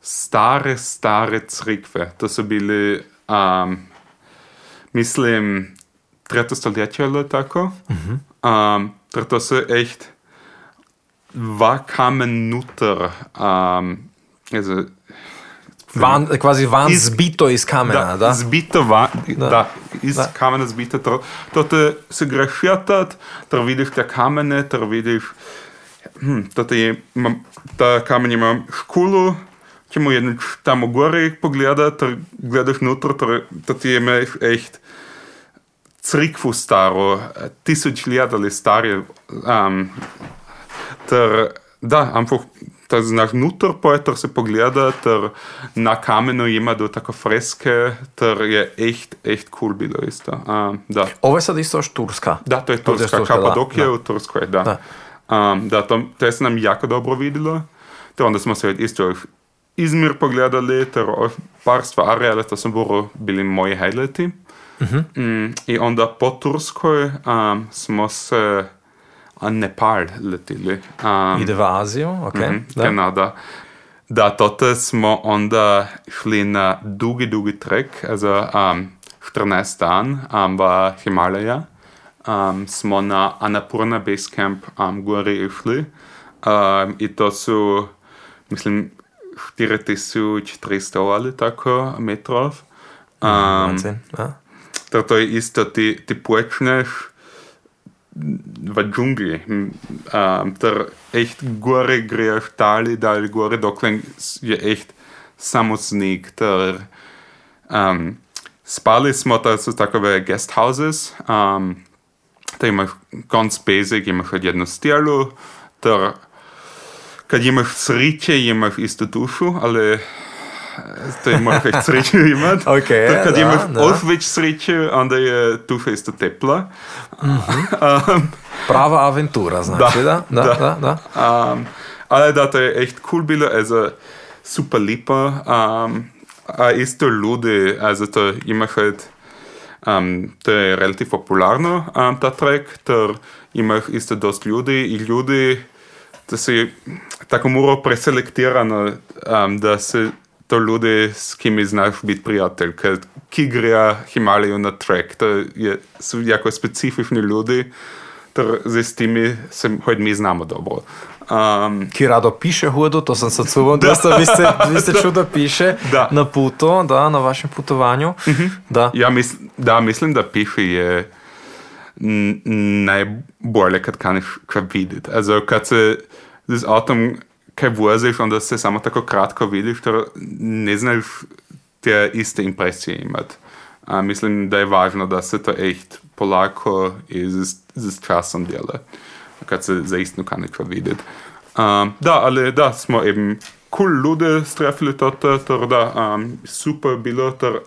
stare, stare crikve. To su bili, um, mislim, treto stoljeće ili tako. Um, ter to su echt dva kamen nuter. Um, also, Van, quasi van Iz- zbito iz kamena, da? Zbito va, da. Da. iz Da. kamena zbito. To, to te se grešetat, ter vidiš te kamene, ter vidiš, hm, to te je, ima, ta kamen ima škulu, ćemo jedno tamo gore pogledat, ter gledaš nutra, ter to ti je echt crikvu staro, tisoč let ali starje, um, ter da, da znaš nutar poeter se pogleda, ter na kamenu ima do tako freske, ter je echt, echt cool bilo isto. Um, da. Ovo je sad isto još Turska. da, to je To je Turska, Turska, Kapadokija da. u Turskoj, da. Da. Um, da, to, to se nam jako dobro videlo, ter onda smo se isto Izmir pogledali, ter par stvari, ali to su bili moji highlighti. Mm, I onda po Turskoj um, smo se Nepal letili. Um, Ide v Aziju, ok. Mhm, da. Genau, da. Tote smo onda šli na dugi, dugi trek, also um, 14 dan um, v Himalaja. Um, smo na Annapurna Base Camp um, gori išli. Um, I to su, mislim, 4300 ali tako metrov. Um, Wahnsinn, ja. Ter to je isto, ti, ti počneš Ваджунглі, тар ехт горе грешталі, далі горе доклен є ехт самоцник, тар спали смо та це такове гестхаузес, та имах ganz basic, имах одну стелю, тар кад имах сріче, имах істотушу, але Те имаха среща имат. Okay, така да, имах да. отвеч среща, анда е туфа исто тепла. Права авентура, значи, да? Да, да, да. да. Um, alle Daten echt cool Bilder, also super lieber. Ähm, er ist der Lude, also der immer halt ähm, der relativ popularne ähm, der Track, der immer ist der das Lude, i Lude, dass sie Takumuro präselektieren, ähm, dass sie to ljudi, s kimi znaš biti prijatelj, kad ki greja Himalaju na trek, to je, su jako specifični ljudi, ter zdaj s temi se hojt mi znamo dobro. Um, Ki rado piše hudo, to sam sad suvom, da ste, vi ste, vi ste čudo piše Da. na putu, da, na vašem putovanju. Da. ja, mis, da, mislim, da piše je najbolje, kad kaniš kaj videti. Also, kad se z avtom kaj voziš, onda se samo tako kratko vidiš, ter ne znaš te iste impresije imati. A, mislim, da je važno, da se to echt polako i z, z časom dela, kad se zaistinu kaniš kaj videti. Um, da, ali da, smo eben cool ljudi strefili toto, ter da, um, super bilo, ter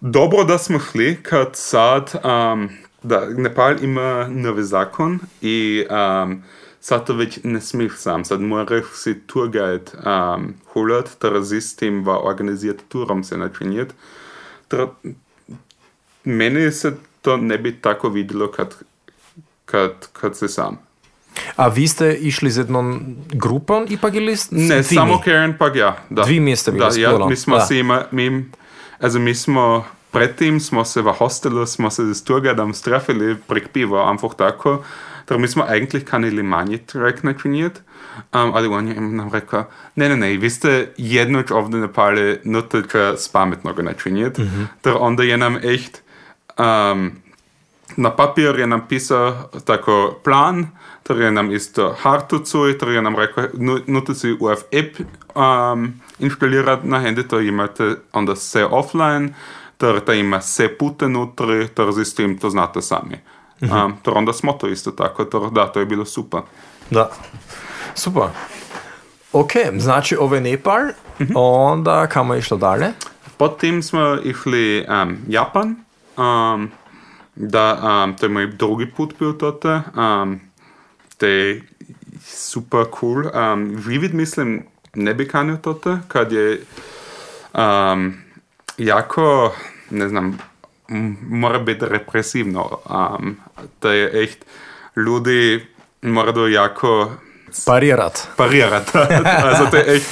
dobro, da smo šli, kad sad, um, da Nepal ima novi zakon i um, sad to već ne smiješ sam, sad moraš si tour guide um, hulat, ter z tim va organizirati turom se načinjeti. Ter meni se to ne bi tako videlo, kad, kad, kad se sam. A vi ste išli z jednom grupom ipak ili s Ne, dvimi? samo Karen pa ja. Da. Dvi mi ste bili da, ja, mi smo da. se ima, mi, also mi smo predtem smo se v hostelu, smo se s Turgadom strefili prek piva, einfach tako. Darum ist mir eigentlich keine Limanje rekna kviniert, um, ali on je nein, nein. rekao, ne, ne, ne, vi ste jednoć ovde napali nutrka spametnoga načinjet, mm -hmm. da onda je nam echt um, na papir je nam pisao tako plan, da je nam isto hartu cuj, da je nam rekao, nuti si UF app um, inštalirat na hende, to imate onda sve offline, da, da ima sehr pute nutri, da sistem to znate sami. Um, ter onda smo to isto tako, ter da, to je bilo super. Da. Super. Ok, znači ovo je Nepal, onda kamo je išlo dalje? Potem smo išli um, Japan, um, da, um, to je moj drugi put bil tote, um, to je super cool. Um, živit mislim ne bi kanio tote, kad je um, jako, ne znam, mora biti represivno. Um, to je echt, ljudi moraju jako Parirat. parirati. also to je echt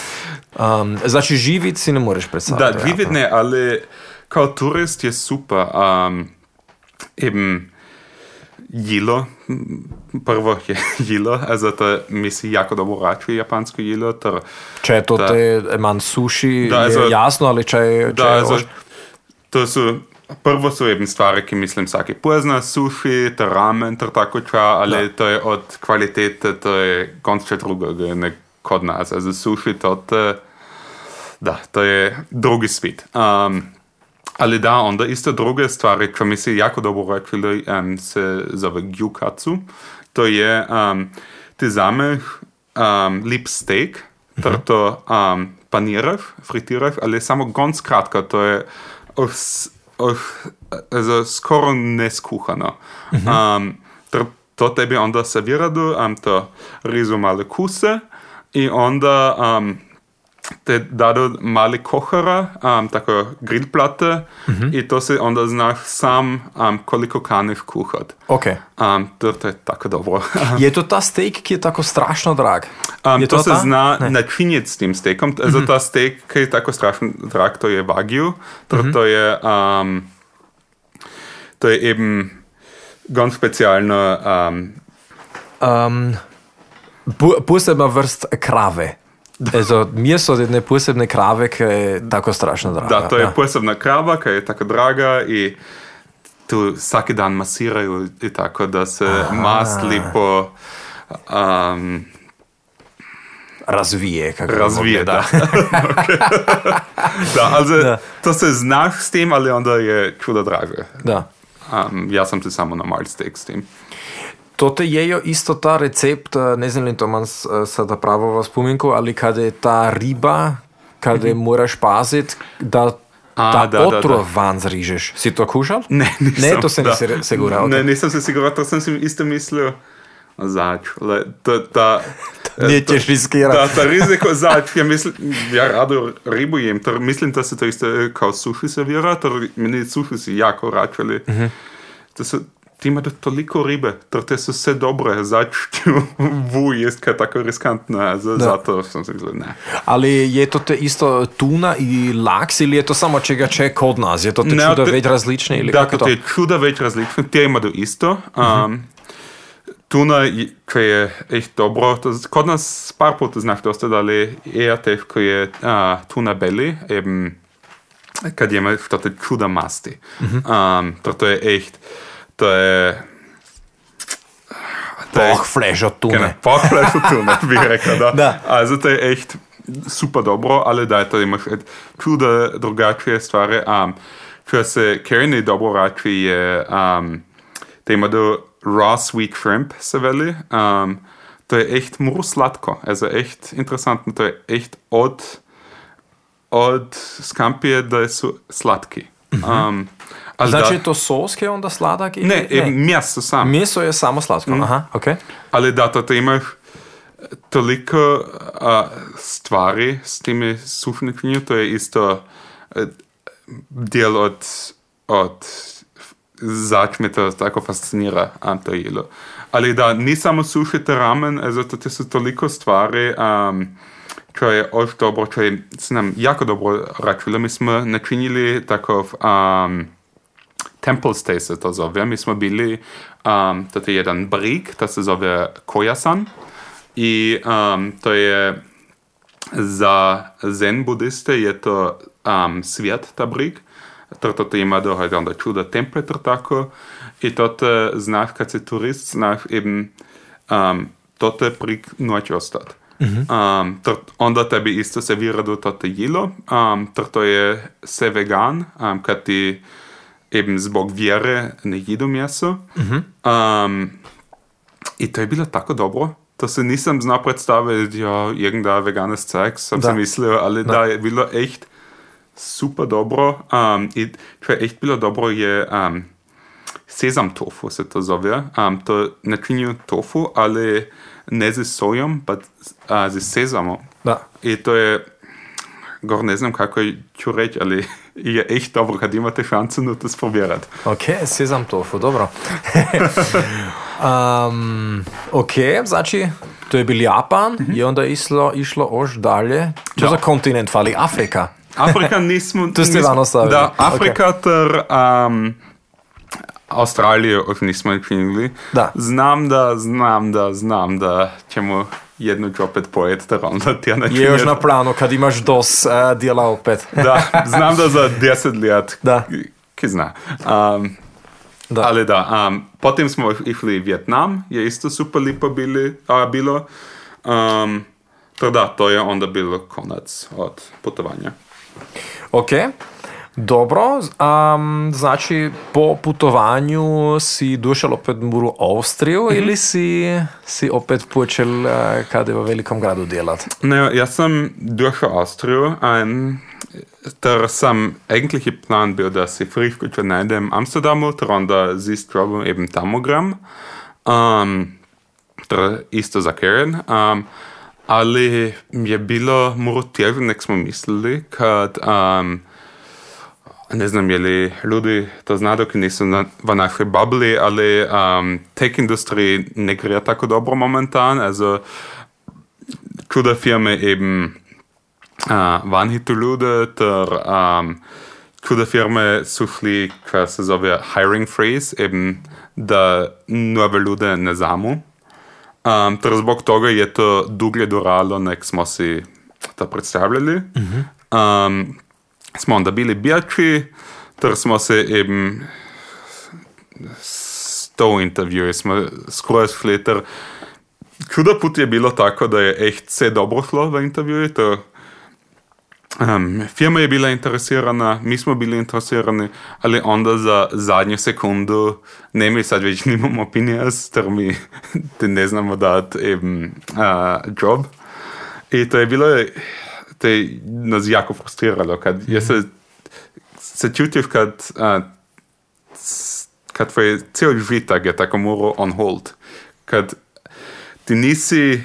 Um, znači živit si ne moreš Da, predstavljati. živjet ne, ali kao turist je super. Um, eben jilo, prvo je jilo, also to mi se jako dobro račuje japansko jilo, ter Če je to Da. te man suši, Da, je also- jasno, ali če je... da, če je also, oš- to su prvo su eben stvari, ki mislim svaki pozna, sushi, ter ramen, ter tako ča, ali to je od kvalitete, to je konče drugega, ne kod nas. Also sushi, to, to, da, to je drugi svijet. Um, ali da, onda isto druge stvari, ko mi se jako dobro rekli, um, se zove gyukatsu. To je, um, ti zameš um, lip steak, ter to um, paniraš, fritiraš, ali samo gonc kratka, to je os, also, skoro neskuhano. Um, ter to tebi onda serviradu, um, to rizu male kuse i onda um, te dadu mali kochara, um, tako grillplate i to se onda znaš sam um, koliko kaniš kuhat. Ok. Um, to, to je tako dobro. Je to ta steak, ki je tako strašno drag? Um, je to, se ta? zna Ne. načiniti s tim stekom. Zato ta steak, ki je tako strašno drag, to je wagyu. To, to je um, to je eben ganz specialno um, Um, po, posebna vrst krave. Ezo, meso od jedne posebne krave, ki je tako strašno draga. Da, to je ja. posebna krava, ki je tako draga i tu vsaki dan masirajo i tako, da se mast lepo um, razvije. kako razvije. Da. da, also, Da. to se znaš s tem, ali onda je čudo draže. da. Um, ja sam se samo normal steak s tem. To te jejo isto ta recept, eh, ne znam to imam s- eh, sada pravo v spominku, ali kad je ta riba, kad je moraš paziti, da Mhm. A, ta da, da, otrov da. van zrižeš. Si to kušal? Ne, nisem. Ne, to se nisi re- sigural, Ne, nisem se sigural, to sem si isto mislil. Zač, le, to, ta, Ne ćeš riskirati. Da, ta riziko zač, ja mislim, ja rado ribu jem, ter mislim, da se to isto eh, kao suši servira, ter meni suši si jako račali. Mhm. To su, ti imate toliko ribe, ter te su sve dobre, zač ću vu jest kaj tako riskantno, za, zato sam si mislil, ne. Ali je to te isto tuna i laks ili je to samo čega če kod nas? Je to te Ne, čuda te- več različne ili Da, kako to je čuda več različnih, te imaju isto. Um, Tuna, je- ki je echt dobro, to, kod nas par puta znaš dosta, da je teško je uh, tuna belly, eben, kad imaš to te čuda masti. Um, to, to je echt, je... to je- Poh, flash od tune. Genau, Bauchfleisch tune, bih rekao, da. Also to je echt super dobro, ali da je to imaš et čuda drugačije stvari. Um, čo se Kerny dobro rači je, um, da ima do raw sweet shrimp se veli. Um, to je echt muru slatko, also echt interesantno, to je echt od, od skampije da su slatki. Um, ali Znači da, je to sos, ki je onda sladak? ili- ne, ne. mjesto sam. Meso je samo slatko. Aha, ok. Ali da, to, imaš toliko uh, stvari s tými sušničnju, to je isto uh, del od, od zač me to tako fascinira, um, to jelo. Ali da, ni samo suši te ramen, also to te su toliko stvari, um, čo je oš dobro, čo je se nam jako dobro račilo. Mi smo načinili takov um, Temple Stay se to zove. Mi smo bili, um, to je jedan brig, to se zove Koyasan. I um, to je za zen budiste je to um, svijet, ta brig. Ter to ima do hajde onda čuda tako. I to te znaš, kad si turist, znaš eben um, tote prik noć ostat. Um, ter onda tebi isto servira do tote jilo, um, ter to je vegan, um, kad ti eben zbog vjere ne jedu meso. Um, I to je bilo tako dobro. To se nisam znao predstaviti, ja, irgenda veganes cajk, sam Da. si mislio, ali da. je bilo echt super dobro. Um, I čo je echt bilo dobro je um, sezam tofu se to zove. Um, to načinju tofu, ali ne z sojom, pa uh, z sezamom. Da. I to je, gor ne znam kako ću reći, ali je echt dobro kad imate šansu no to sprovjerati. Ok, sezam tofu, dobro. um, ok, znači, to je bil Japan i onda je išlo, išlo još dalje. Čo Da. za kontinent fali? Afrika. Afrika nismo... To ste nismo- van ostavili. Da. Afrika ter um, Australiju još nismo učinili. Da. Znam da, znam da, znam da ćemo jednu ću opet pojet, ter onda ti ja Je još na planu kad imaš dos uh, dijela opet. Da, znam da za 10 let, Da. ki zna. Um, Da. Ali da, um, potem smo išli v Vietnam, je isto super lipo bili, a, bilo. Um, to da, to je onda bilo konac od putovanja. Ok, dobro. Um, znači, po putovanju si došel opet u Austriju ili si, si opet počel uh, kada je v velikom gradu delat? Ne, jaz sem došel v Avstrijo in ter sem eigentlich je plan bil, da si friško najdem v Amsterdamu, ter onda z istrom eben tam grem. Um, ter isto za Karen. Um, ali je bilo malo težje, nek smo mislili, kad um, Не знам, јали луѓе тоа знаат дека не се во наши бабли, але um, tech индустрија не греа тако добро моментан, also чуда фирме eben uh, waren hitte луѓе, der um, чуда фирме сухли кваси зове hiring freeze, eben da нови луѓе не заму. Um, ter zbog toga je to dugo duralo, nek smo si to predstavljali. Mm -hmm. um, smo onda bili bijači, ter smo se eben s to intervjuju smo skroz šli, ter čuda put je bilo tako, da je echt vse dobro šlo v intervjuju. To, um, firma je bila interesirana, mi smo bili interesirani, ali onda za zadnju sekundu ne mi sad već nimamo opinijas, ter mi ne znamo dati eben uh, job. I to je bilo, je nas jako frustriralo, kad je se, se čutiš kad uh, kad tvoj cel žitak je tako moro on hold. Kad ti nisi,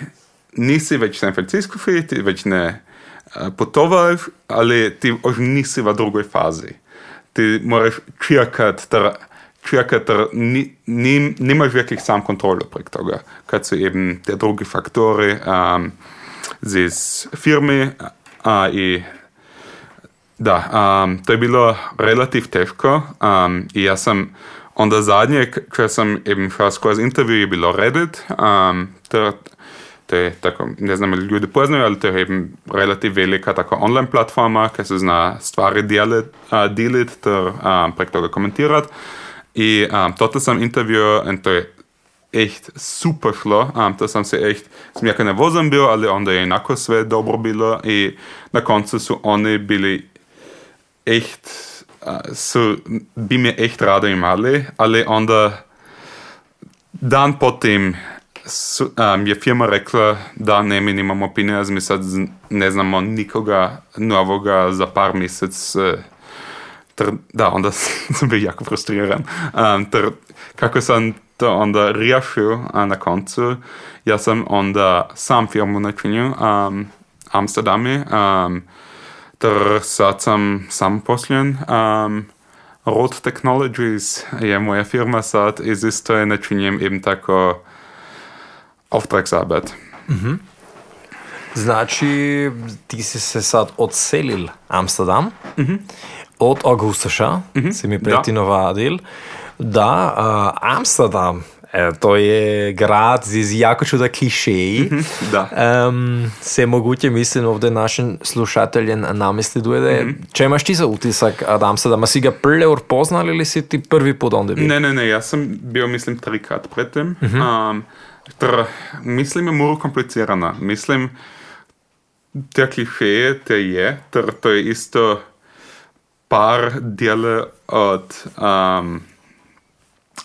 nisi već San Francisco fi, ti već ne uh, putovaš, ali ti už nisi v drugoj fazi. Ti moraš čekat, ter, čekat, ter ni, ni, nimaš wirklich sam kontrolu prek toga. Kad su eben te drugi faktori um, z firmi uh, i da, um, to je bilo relativ teško um, i ja sam onda zadnje, kad sam eben šao skozi intervju je bilo Reddit, um, to, to je tako, ne znam ili ljudi poznaju, ali to je eben relativ velika tako online platforma, kad se zna stvari dijelit, uh, dilit, ter um, prek toga komentirat. I um, toto sam intervjuo in to je echt super šlo. Um, to sam se echt, sam jako nervozan bio, ali onda je inako sve dobro bilo i na koncu su oni bili echt, uh, su, bi me echt rado imali, ali onda dan potim su, um, je firma rekla da ne, mi nimamo opinija, mi sad ne znamo nikoga novoga za par mjesec. uh, da, onda sam bio jako frustriran. Um, ter, kako sam to onda riješio a na koncu, ja sam onda sam firmu načinio um, Amsterdami, um, ter sad sam sam posljen. Um, Road Technologies je moja firma sad i isto je načinjem eben tako Auftragsarbeit. Znači, ti si se sad odselil Amsterdam od Augustaša, si mi pretino vadil, da uh, Amsterdam, e, to je grad z jako čuda klišeji. Da. Um, se mogoče mislim ovdje našim slušateljem namisli dojde. Če imaš ti za utisak od Amsterdama, si ga prve poznali ili si ti prvi put onda bil? Ne, ne, ne, ja sam bio, mislim, trikrat predtem. Um, Ter, mislim, je muro komplicirana. Mislim, te klišeje te je, ter to je isto par dele od, um,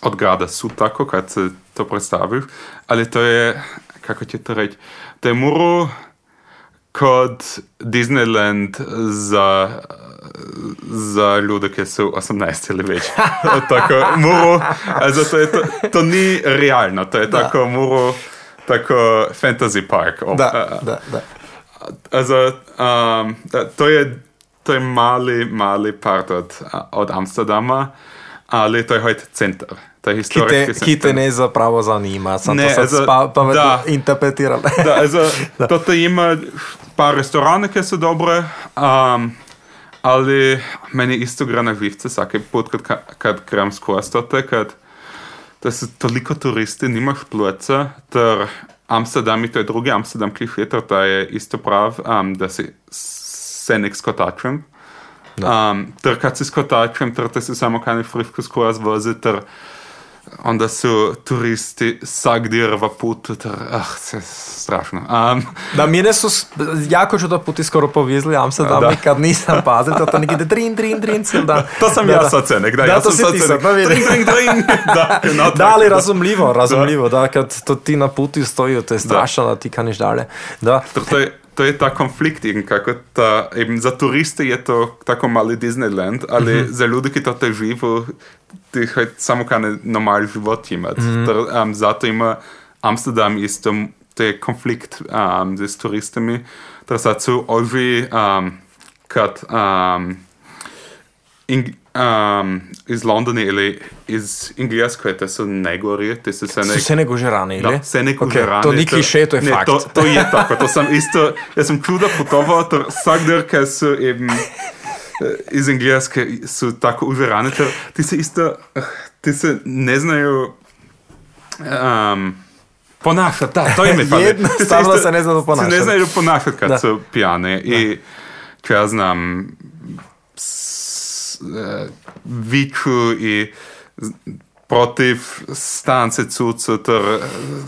od grada su tako, kad se to predstaviš, ali to je, kako će to reći, to je muro kod Disneyland za za ljude, ki so 18 ali več. tako, muro, also, to, je, to, to ni realno, to je da. tako muro, tako fantasy park. Ob, da, da, da. Also, um, to, je, to je mali, mali part od, od Amsterdama, ali to je hojt center. Ki te, ki te ne zapravo zanima, ne, to sad pa, pa da, interpretiral. da, also, da. To ima par restorane, ki so dobre, um, Ali meni isto gre na živce, vsake pot, kad, kad grem skozi to, kad da so toliko turisti, nimaš ploca, ter Amsterdam, to je drugi Amsterdam, ki je ter ta je isto prav, um, da si se nek skotačem. Um, ter kad si skotačem, ter te si samo kaj ne frivko skozi vozi, ter onda su turisti sagdir v putu, ter, ah, se strašno. Um, da, mene su jako čudo puti skoro povezli Amsterdam, da. kad nisam pazil, to, to nekje drin, drin, drin, cel dan. To sam da, ja sad cenek, da, da ja to si ti sad, drin, drin, drin. da, no, da, ali razumljivo, razumljivo, da. da, kad to ti na putu stoji, to je strašno, da, da ti kaniš dalje. Da. To je, to je ta konflikt, kako ta, eben, za turiste je to tako mali Disneyland, ali mm -hmm. za ljudi, ki to te živijo, ti hoče samo kaj normalni život imati. Mm -hmm. um, zato ima Amsterdam isto, to je konflikt um, z turistami, da so ovi, um, kad um, in, um, iz Londona ili iz Engleske, te so najgori, te so se nekaj. Se ne gožerani, ili? Da, se ne gožerani. Okay, to ni kliše, to je ne, fakt. To, to je tako, to sem isto, jaz sem čudo potoval, ter vsak der, ki so eben iz Engleske, so tako užerani, ter ti se isto, ti se ne znajo um, ponašati, da, to je mi fakt. Jednostavno se ne znajo ponašati. Se ne znajo ponašati, kad so pijane. I, če jaz znam, viču i protiv stance cucu, ter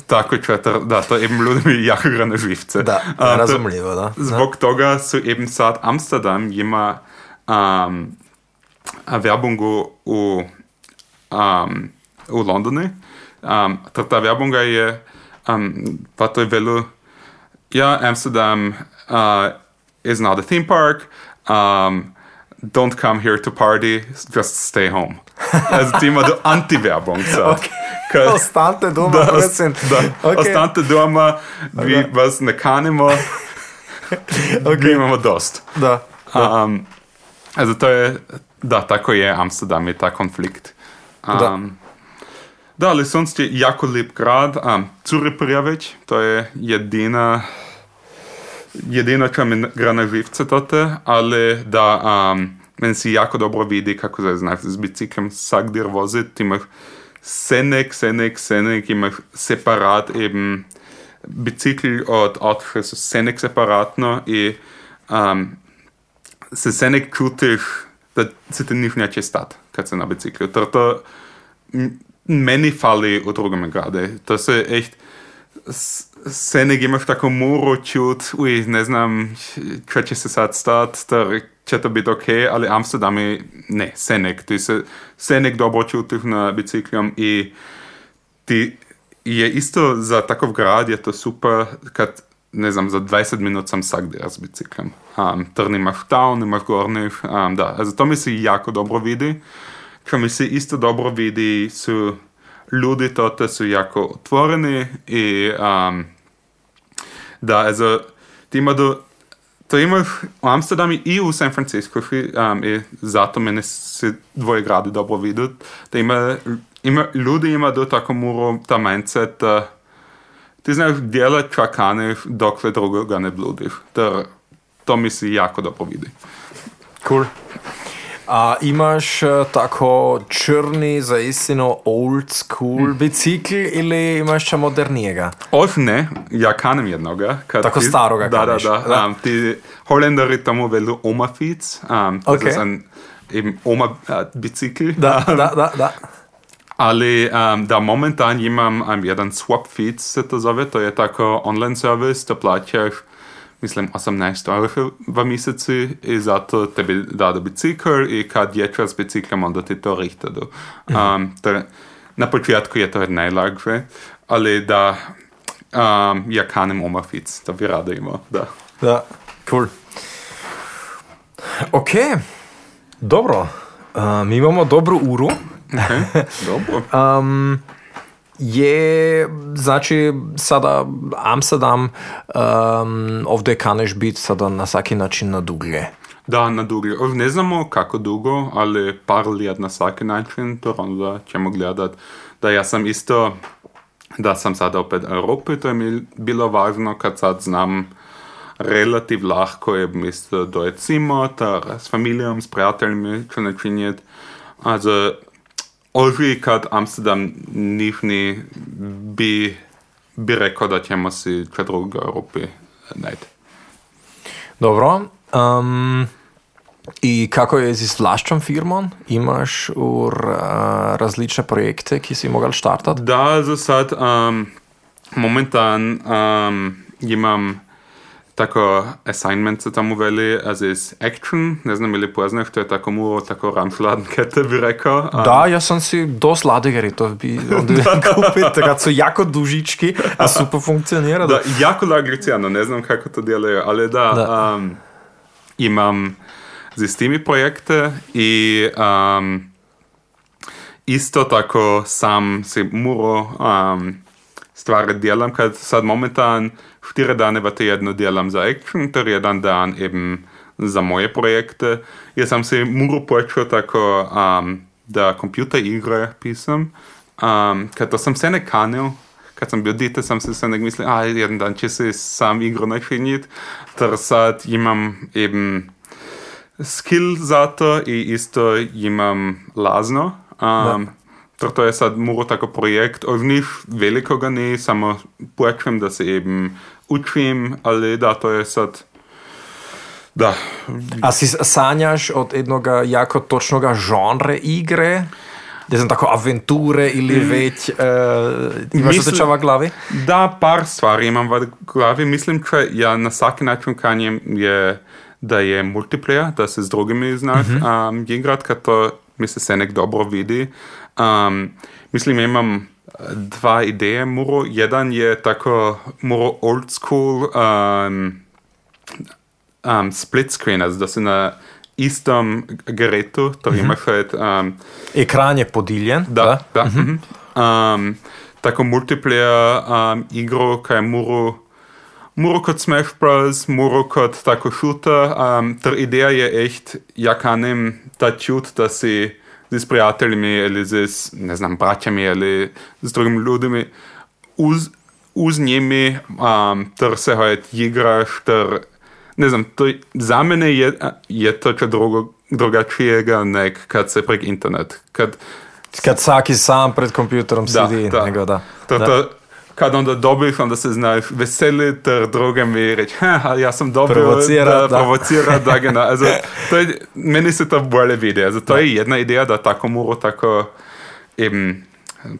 tako četer, da to eben ljudmi jako gre na živce. Da, um, razumljivo, da. Zbog toga su eben sad Amsterdam ima um, werbungu u, um, u Londoni. Um, ter ta werbunga je, um, pa to je velu, ja, Amsterdam uh, is not a theme park, um, don't come here to party, just stay home. Also ti ima anti-Werbung. Okay. Ostanite doma, da, okay. Ostanite doma, vi okay. vas ne kanimo, okay. mi imamo dost. Da. da. Um, also to je, da, tako je Amsterdam, je ta konflikt. Um, da. Da, ali sonst je jako lep grad, um, Zurich Prijaveć, to je jedina jedino, kar mi gre na živce, tote, ali da um, meni si jako dobro vidi, kako se znaš z biciklom vsak dir voziti. Imaš senek, senek, senek, imaš separat eben bicikl od avtoša, so senek separatno in um, se senek čutiš, da se ti nič neče stati, kad se na biciklu. To meni fali v drugem gradu. To se echt se ne imaš tako muro čut, uj, ne znam, kaj će se sad stat, ter će to biti ok, ali Amsterdam je, ne, Senek, ti se Senek dobro čutiš na biciklom i ti je isto za takov grad je to super, kad, ne znam, za 20 minut sam sagdje s biciklom. Um, ter nimaš down, nimaš gornjih, um, da, also to mi se jako dobro vidi. Čo mi se isto dobro vidi su ljudi tote su jako otvoreni i um, da, also, ti ima do, to ima u Amsterdamu i u San Francisco um, i zato mene se dvoje gradi dobro vidu, da ima, ima, ljudi ima do tako muro ta mindset da ti znaš djelat čakane dokle drugoga ne bludiš, da to mi se jako dobro vidi. Cool. A imaš uh, tako črni, zaistino old school mm. bicikl ili imaš če modernijega? Oš ne, ja kanem jednoga. Tako ti, staroga da, kaniš. Da, da, da. Um, ti Holenderi tamo velu Oma Fiets. Um, okay. Das ist ein eben Oma uh, Bicikl. Da, da, da, da. Ali um, da momentan imam um, jedan swap feed se to zove, to je tako online servis, to plaćaš mislim 18 euro v mesecu i zato tebi dade bicikl i kad ječeš s biciklom onda ti to rihta do. Um, to, na početku je to najlakše, ali da um, ja kanem omafic, to bi rado imao, da. Da, cool. Ok, dobro. Uh, mi imamo dobru uru. Okay. Dobro. Um, je, znači, sada Amsterdam, um, ovdje kaneš biti sada na svaki način na duglje. Da, na dugo. Ov, Ne znamo kako dugo, ali par let na svaki način, to onda ćemo gledat. Da ja sam isto, da sam sada opet u Europi, to je mi bilo važno kad sad znam relativ lahko je isto dojet zimo, ter s familijom, s prijateljmi čo načinjet. Also, oži kad Amsterdam nihni bi, bi rekao da ćemo si čo drugo u Europi najti. Dobro. Um, I kako je z vlastnom firmom? Imaš ur, uh, različne projekte, ki si mogel štartati? Da, za sad um, momentan um, imam tako assignment se tamo veli, as is action, ne znam ili poznaš, to je tako mu tako ramšladen kete bi rekao. Um, Da, jaz sem si dosti ladegari, to bi onda kupil, tako so jako dužički, a super funkcionira. Da, jako lagricijano, ne znam kako to djeluje, ali da, Da. Um, imam z timi projekte i um, isto tako sam si muro um, stvari djelam, kad sad momentan štiri dane v tjednu djelam za action, ter jedan dan eben za moje projekte. Ja sam si muro počeo tako um, da kompjuter igre pisam, um, kad to sam se ne kanil, kad sam bio dite, sam se se nek mislil, a jedan dan će si sam igro načinit, ter sad imam eben skill za to i isto imam lazno. Um, ter to je sad muro tako projekt, od njih velikoga ne, samo počnem da se eben učim, ali da, to je sad da, A si sanjaš od jednoga jako točnoga žanre igre? Ne znam, tako aventure ili već uh, imaš Mislim- osjećava glavi? Da, par stvari imam v glavi. Mislim, če ja na vsak način kanjem je, da je multiplayer, da se z drugimi znaš um, igrat, kad to misli se nek dobro vidi. Um, mislim, imam eh, dva ideje muro. Jedan je tako muro old school um, um, split screen, da se na istom geretu, to imaš um, Ekran je podiljen. da, da. mhm. Um, tako multiplayer um, igro, kaj je muro, muro kot Smash Bros, muro kot tako shooter. Um, ter ideja je echt, ja kanem ta čut, da si z prijateljimi ali z, ne znam, braćami ali z drugimi ljudmi uz, uz njimi, um, ter se hojt igraš, ter ne znam, to, za mene je, je to čo drugo, drugačijega nek kad se prek internet. Kad, Kad vsaki sam pred kompjuterom da, sedi. da. Nego, da. To, da. to, kad onda dobiš, onda se znaš veseliti, ter drugim i reći, ha, ja sam dobil, Provocirat, da, da. provocira, da ga na, also, to je, meni se to bolje vidi, also, to je jedna ideja, da tako mora tako, eben,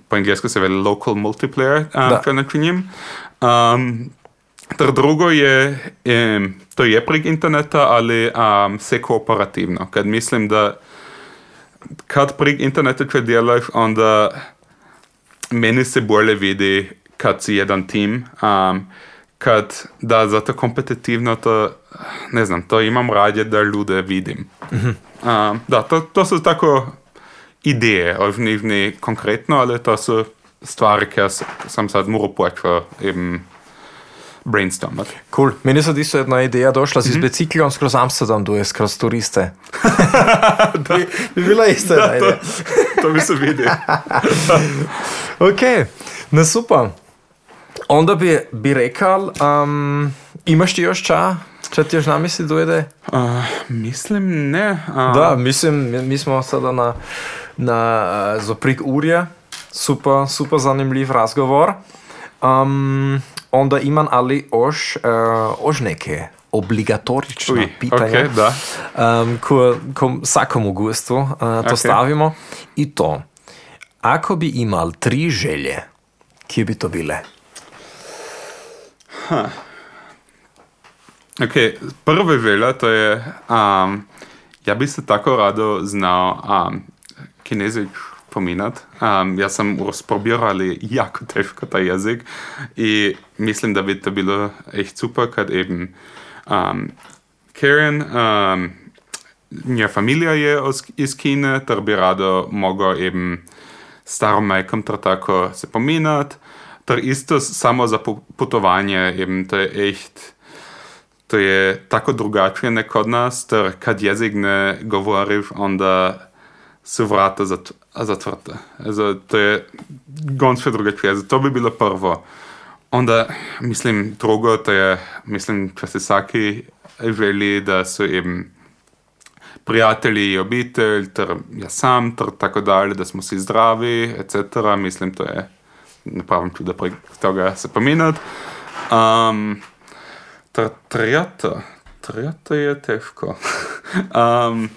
po englesku se veli local multiplayer, um, Da. načinim. Um, ter drugo je, um, to je prek interneta, ali um, se kooperativno, kad mislim da kad prek interneta če delaš, onda meni se bolje vidi kad si jedan tim, um, kad da zato kompetitivno to, ne znam, to imam radije da ljude vidim. Um, da, to, to su tako ideje, od njih ni konkretno, ali to su stvari, koje s- sam sad moral počeo eben brainstormati. Cool. Meni se isto jedna ideja došla, si z biciklom skozi Amsterdam duje, skozi turiste. bi, bi bila ista jedna to, to mi se vidi. Ok, no super. Onda bi, bi rekel, um, imaš ti još ča, če ti još namisli dojde? Uh, mislim, ne. Uh, Da, mislim, mi, smo sada na, na zoprik urje, super, super zanimljiv razgovor. Um, onda imam ali oš, uh, oš neke obligatorična Uj, pitanja. ok, da. Um, ko, ko vsakomu gostu uh, to Ok. stavimo. I to, Ako bi imel tri želje, kje bi to bile? Okay, prva želja to je, um, ja bi se tako rado znal um, kinezič pominati. Um, jaz sem razprobiral, ali jako težko ta jezik. In mislim, da bi to bilo echt super, kad eben um, Karen, um, nja familija je os- iz Kine, ter bi rado mogel eben starom majkom tako se pominati, ter isto samo za po- potovanje, eben to je echt to je tako drugačije nek od nas, ter kad jezik ne govoriš, onda su vrata zat, zatvrta. To je gonske drugačije. Also, to bi bilo prvo. Onda, mislim, drugo, to je, mislim, če se vsaki želi, da so eben prijatelji i obitelj, ter jaz sam, ter tako dalje, da smo si zdravi, etc. Mislim, to je, ne pravim čuda prek toga se pominati. Um, ter treta, treta je težko. um,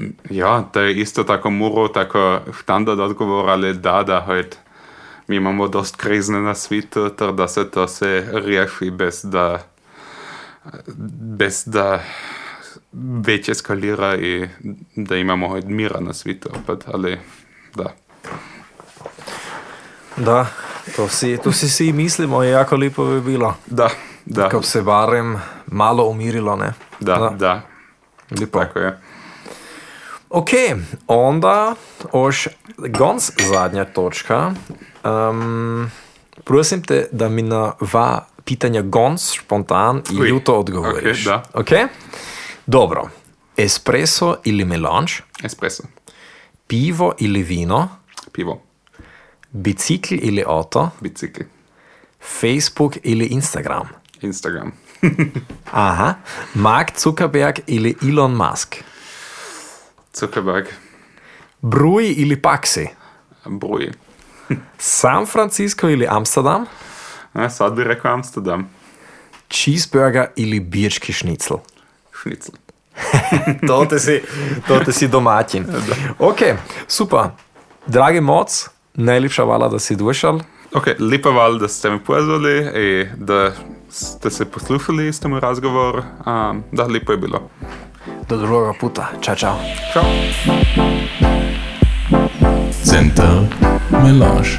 ja, to je isto tako muro, tako standard odgovor, ali da, da hojt, mi imamo dost krizne na svijetu, ter da se to se riješi bez da bez da već eskalira i da imamo hojt mira na svijetu opet, ali da. Da, to si, to si si mislimo, jako lepo bi bilo. Da, da, Ko bi se barem malo umirilo, ne? da, da, Lepo. tako je. Ok, onda oš gonc zadnja točka. Um, prosim te, da mi na dva pitanja gonc spontan i ljuto odgovoriš. ok, da. Ok? Dobro. Espresso ili melange, Espresso, pivo ili vino, pivo, bicikl ili avto, bicikl, Facebook ili Instagram. Instagram, Aha. Mark Zuckerberg ili Elon Musk. Zuckerberg, Bruj ili Paksi. bruj. San Francisco ili Amsterdam. A, sad bi rekao Amsterdam, Cheeseburger ili birčki šnicl. šnicl. to te si, to te si domaćin. Ok, super. Dragi moc, najlepša hvala, da si došel. Ok, lepa val, da ste me pozvali i da ste se poslušali s tem razgovor. Um, da, lepo je bilo. Do drugega puta. Čau, čau. Čau. Center Melange.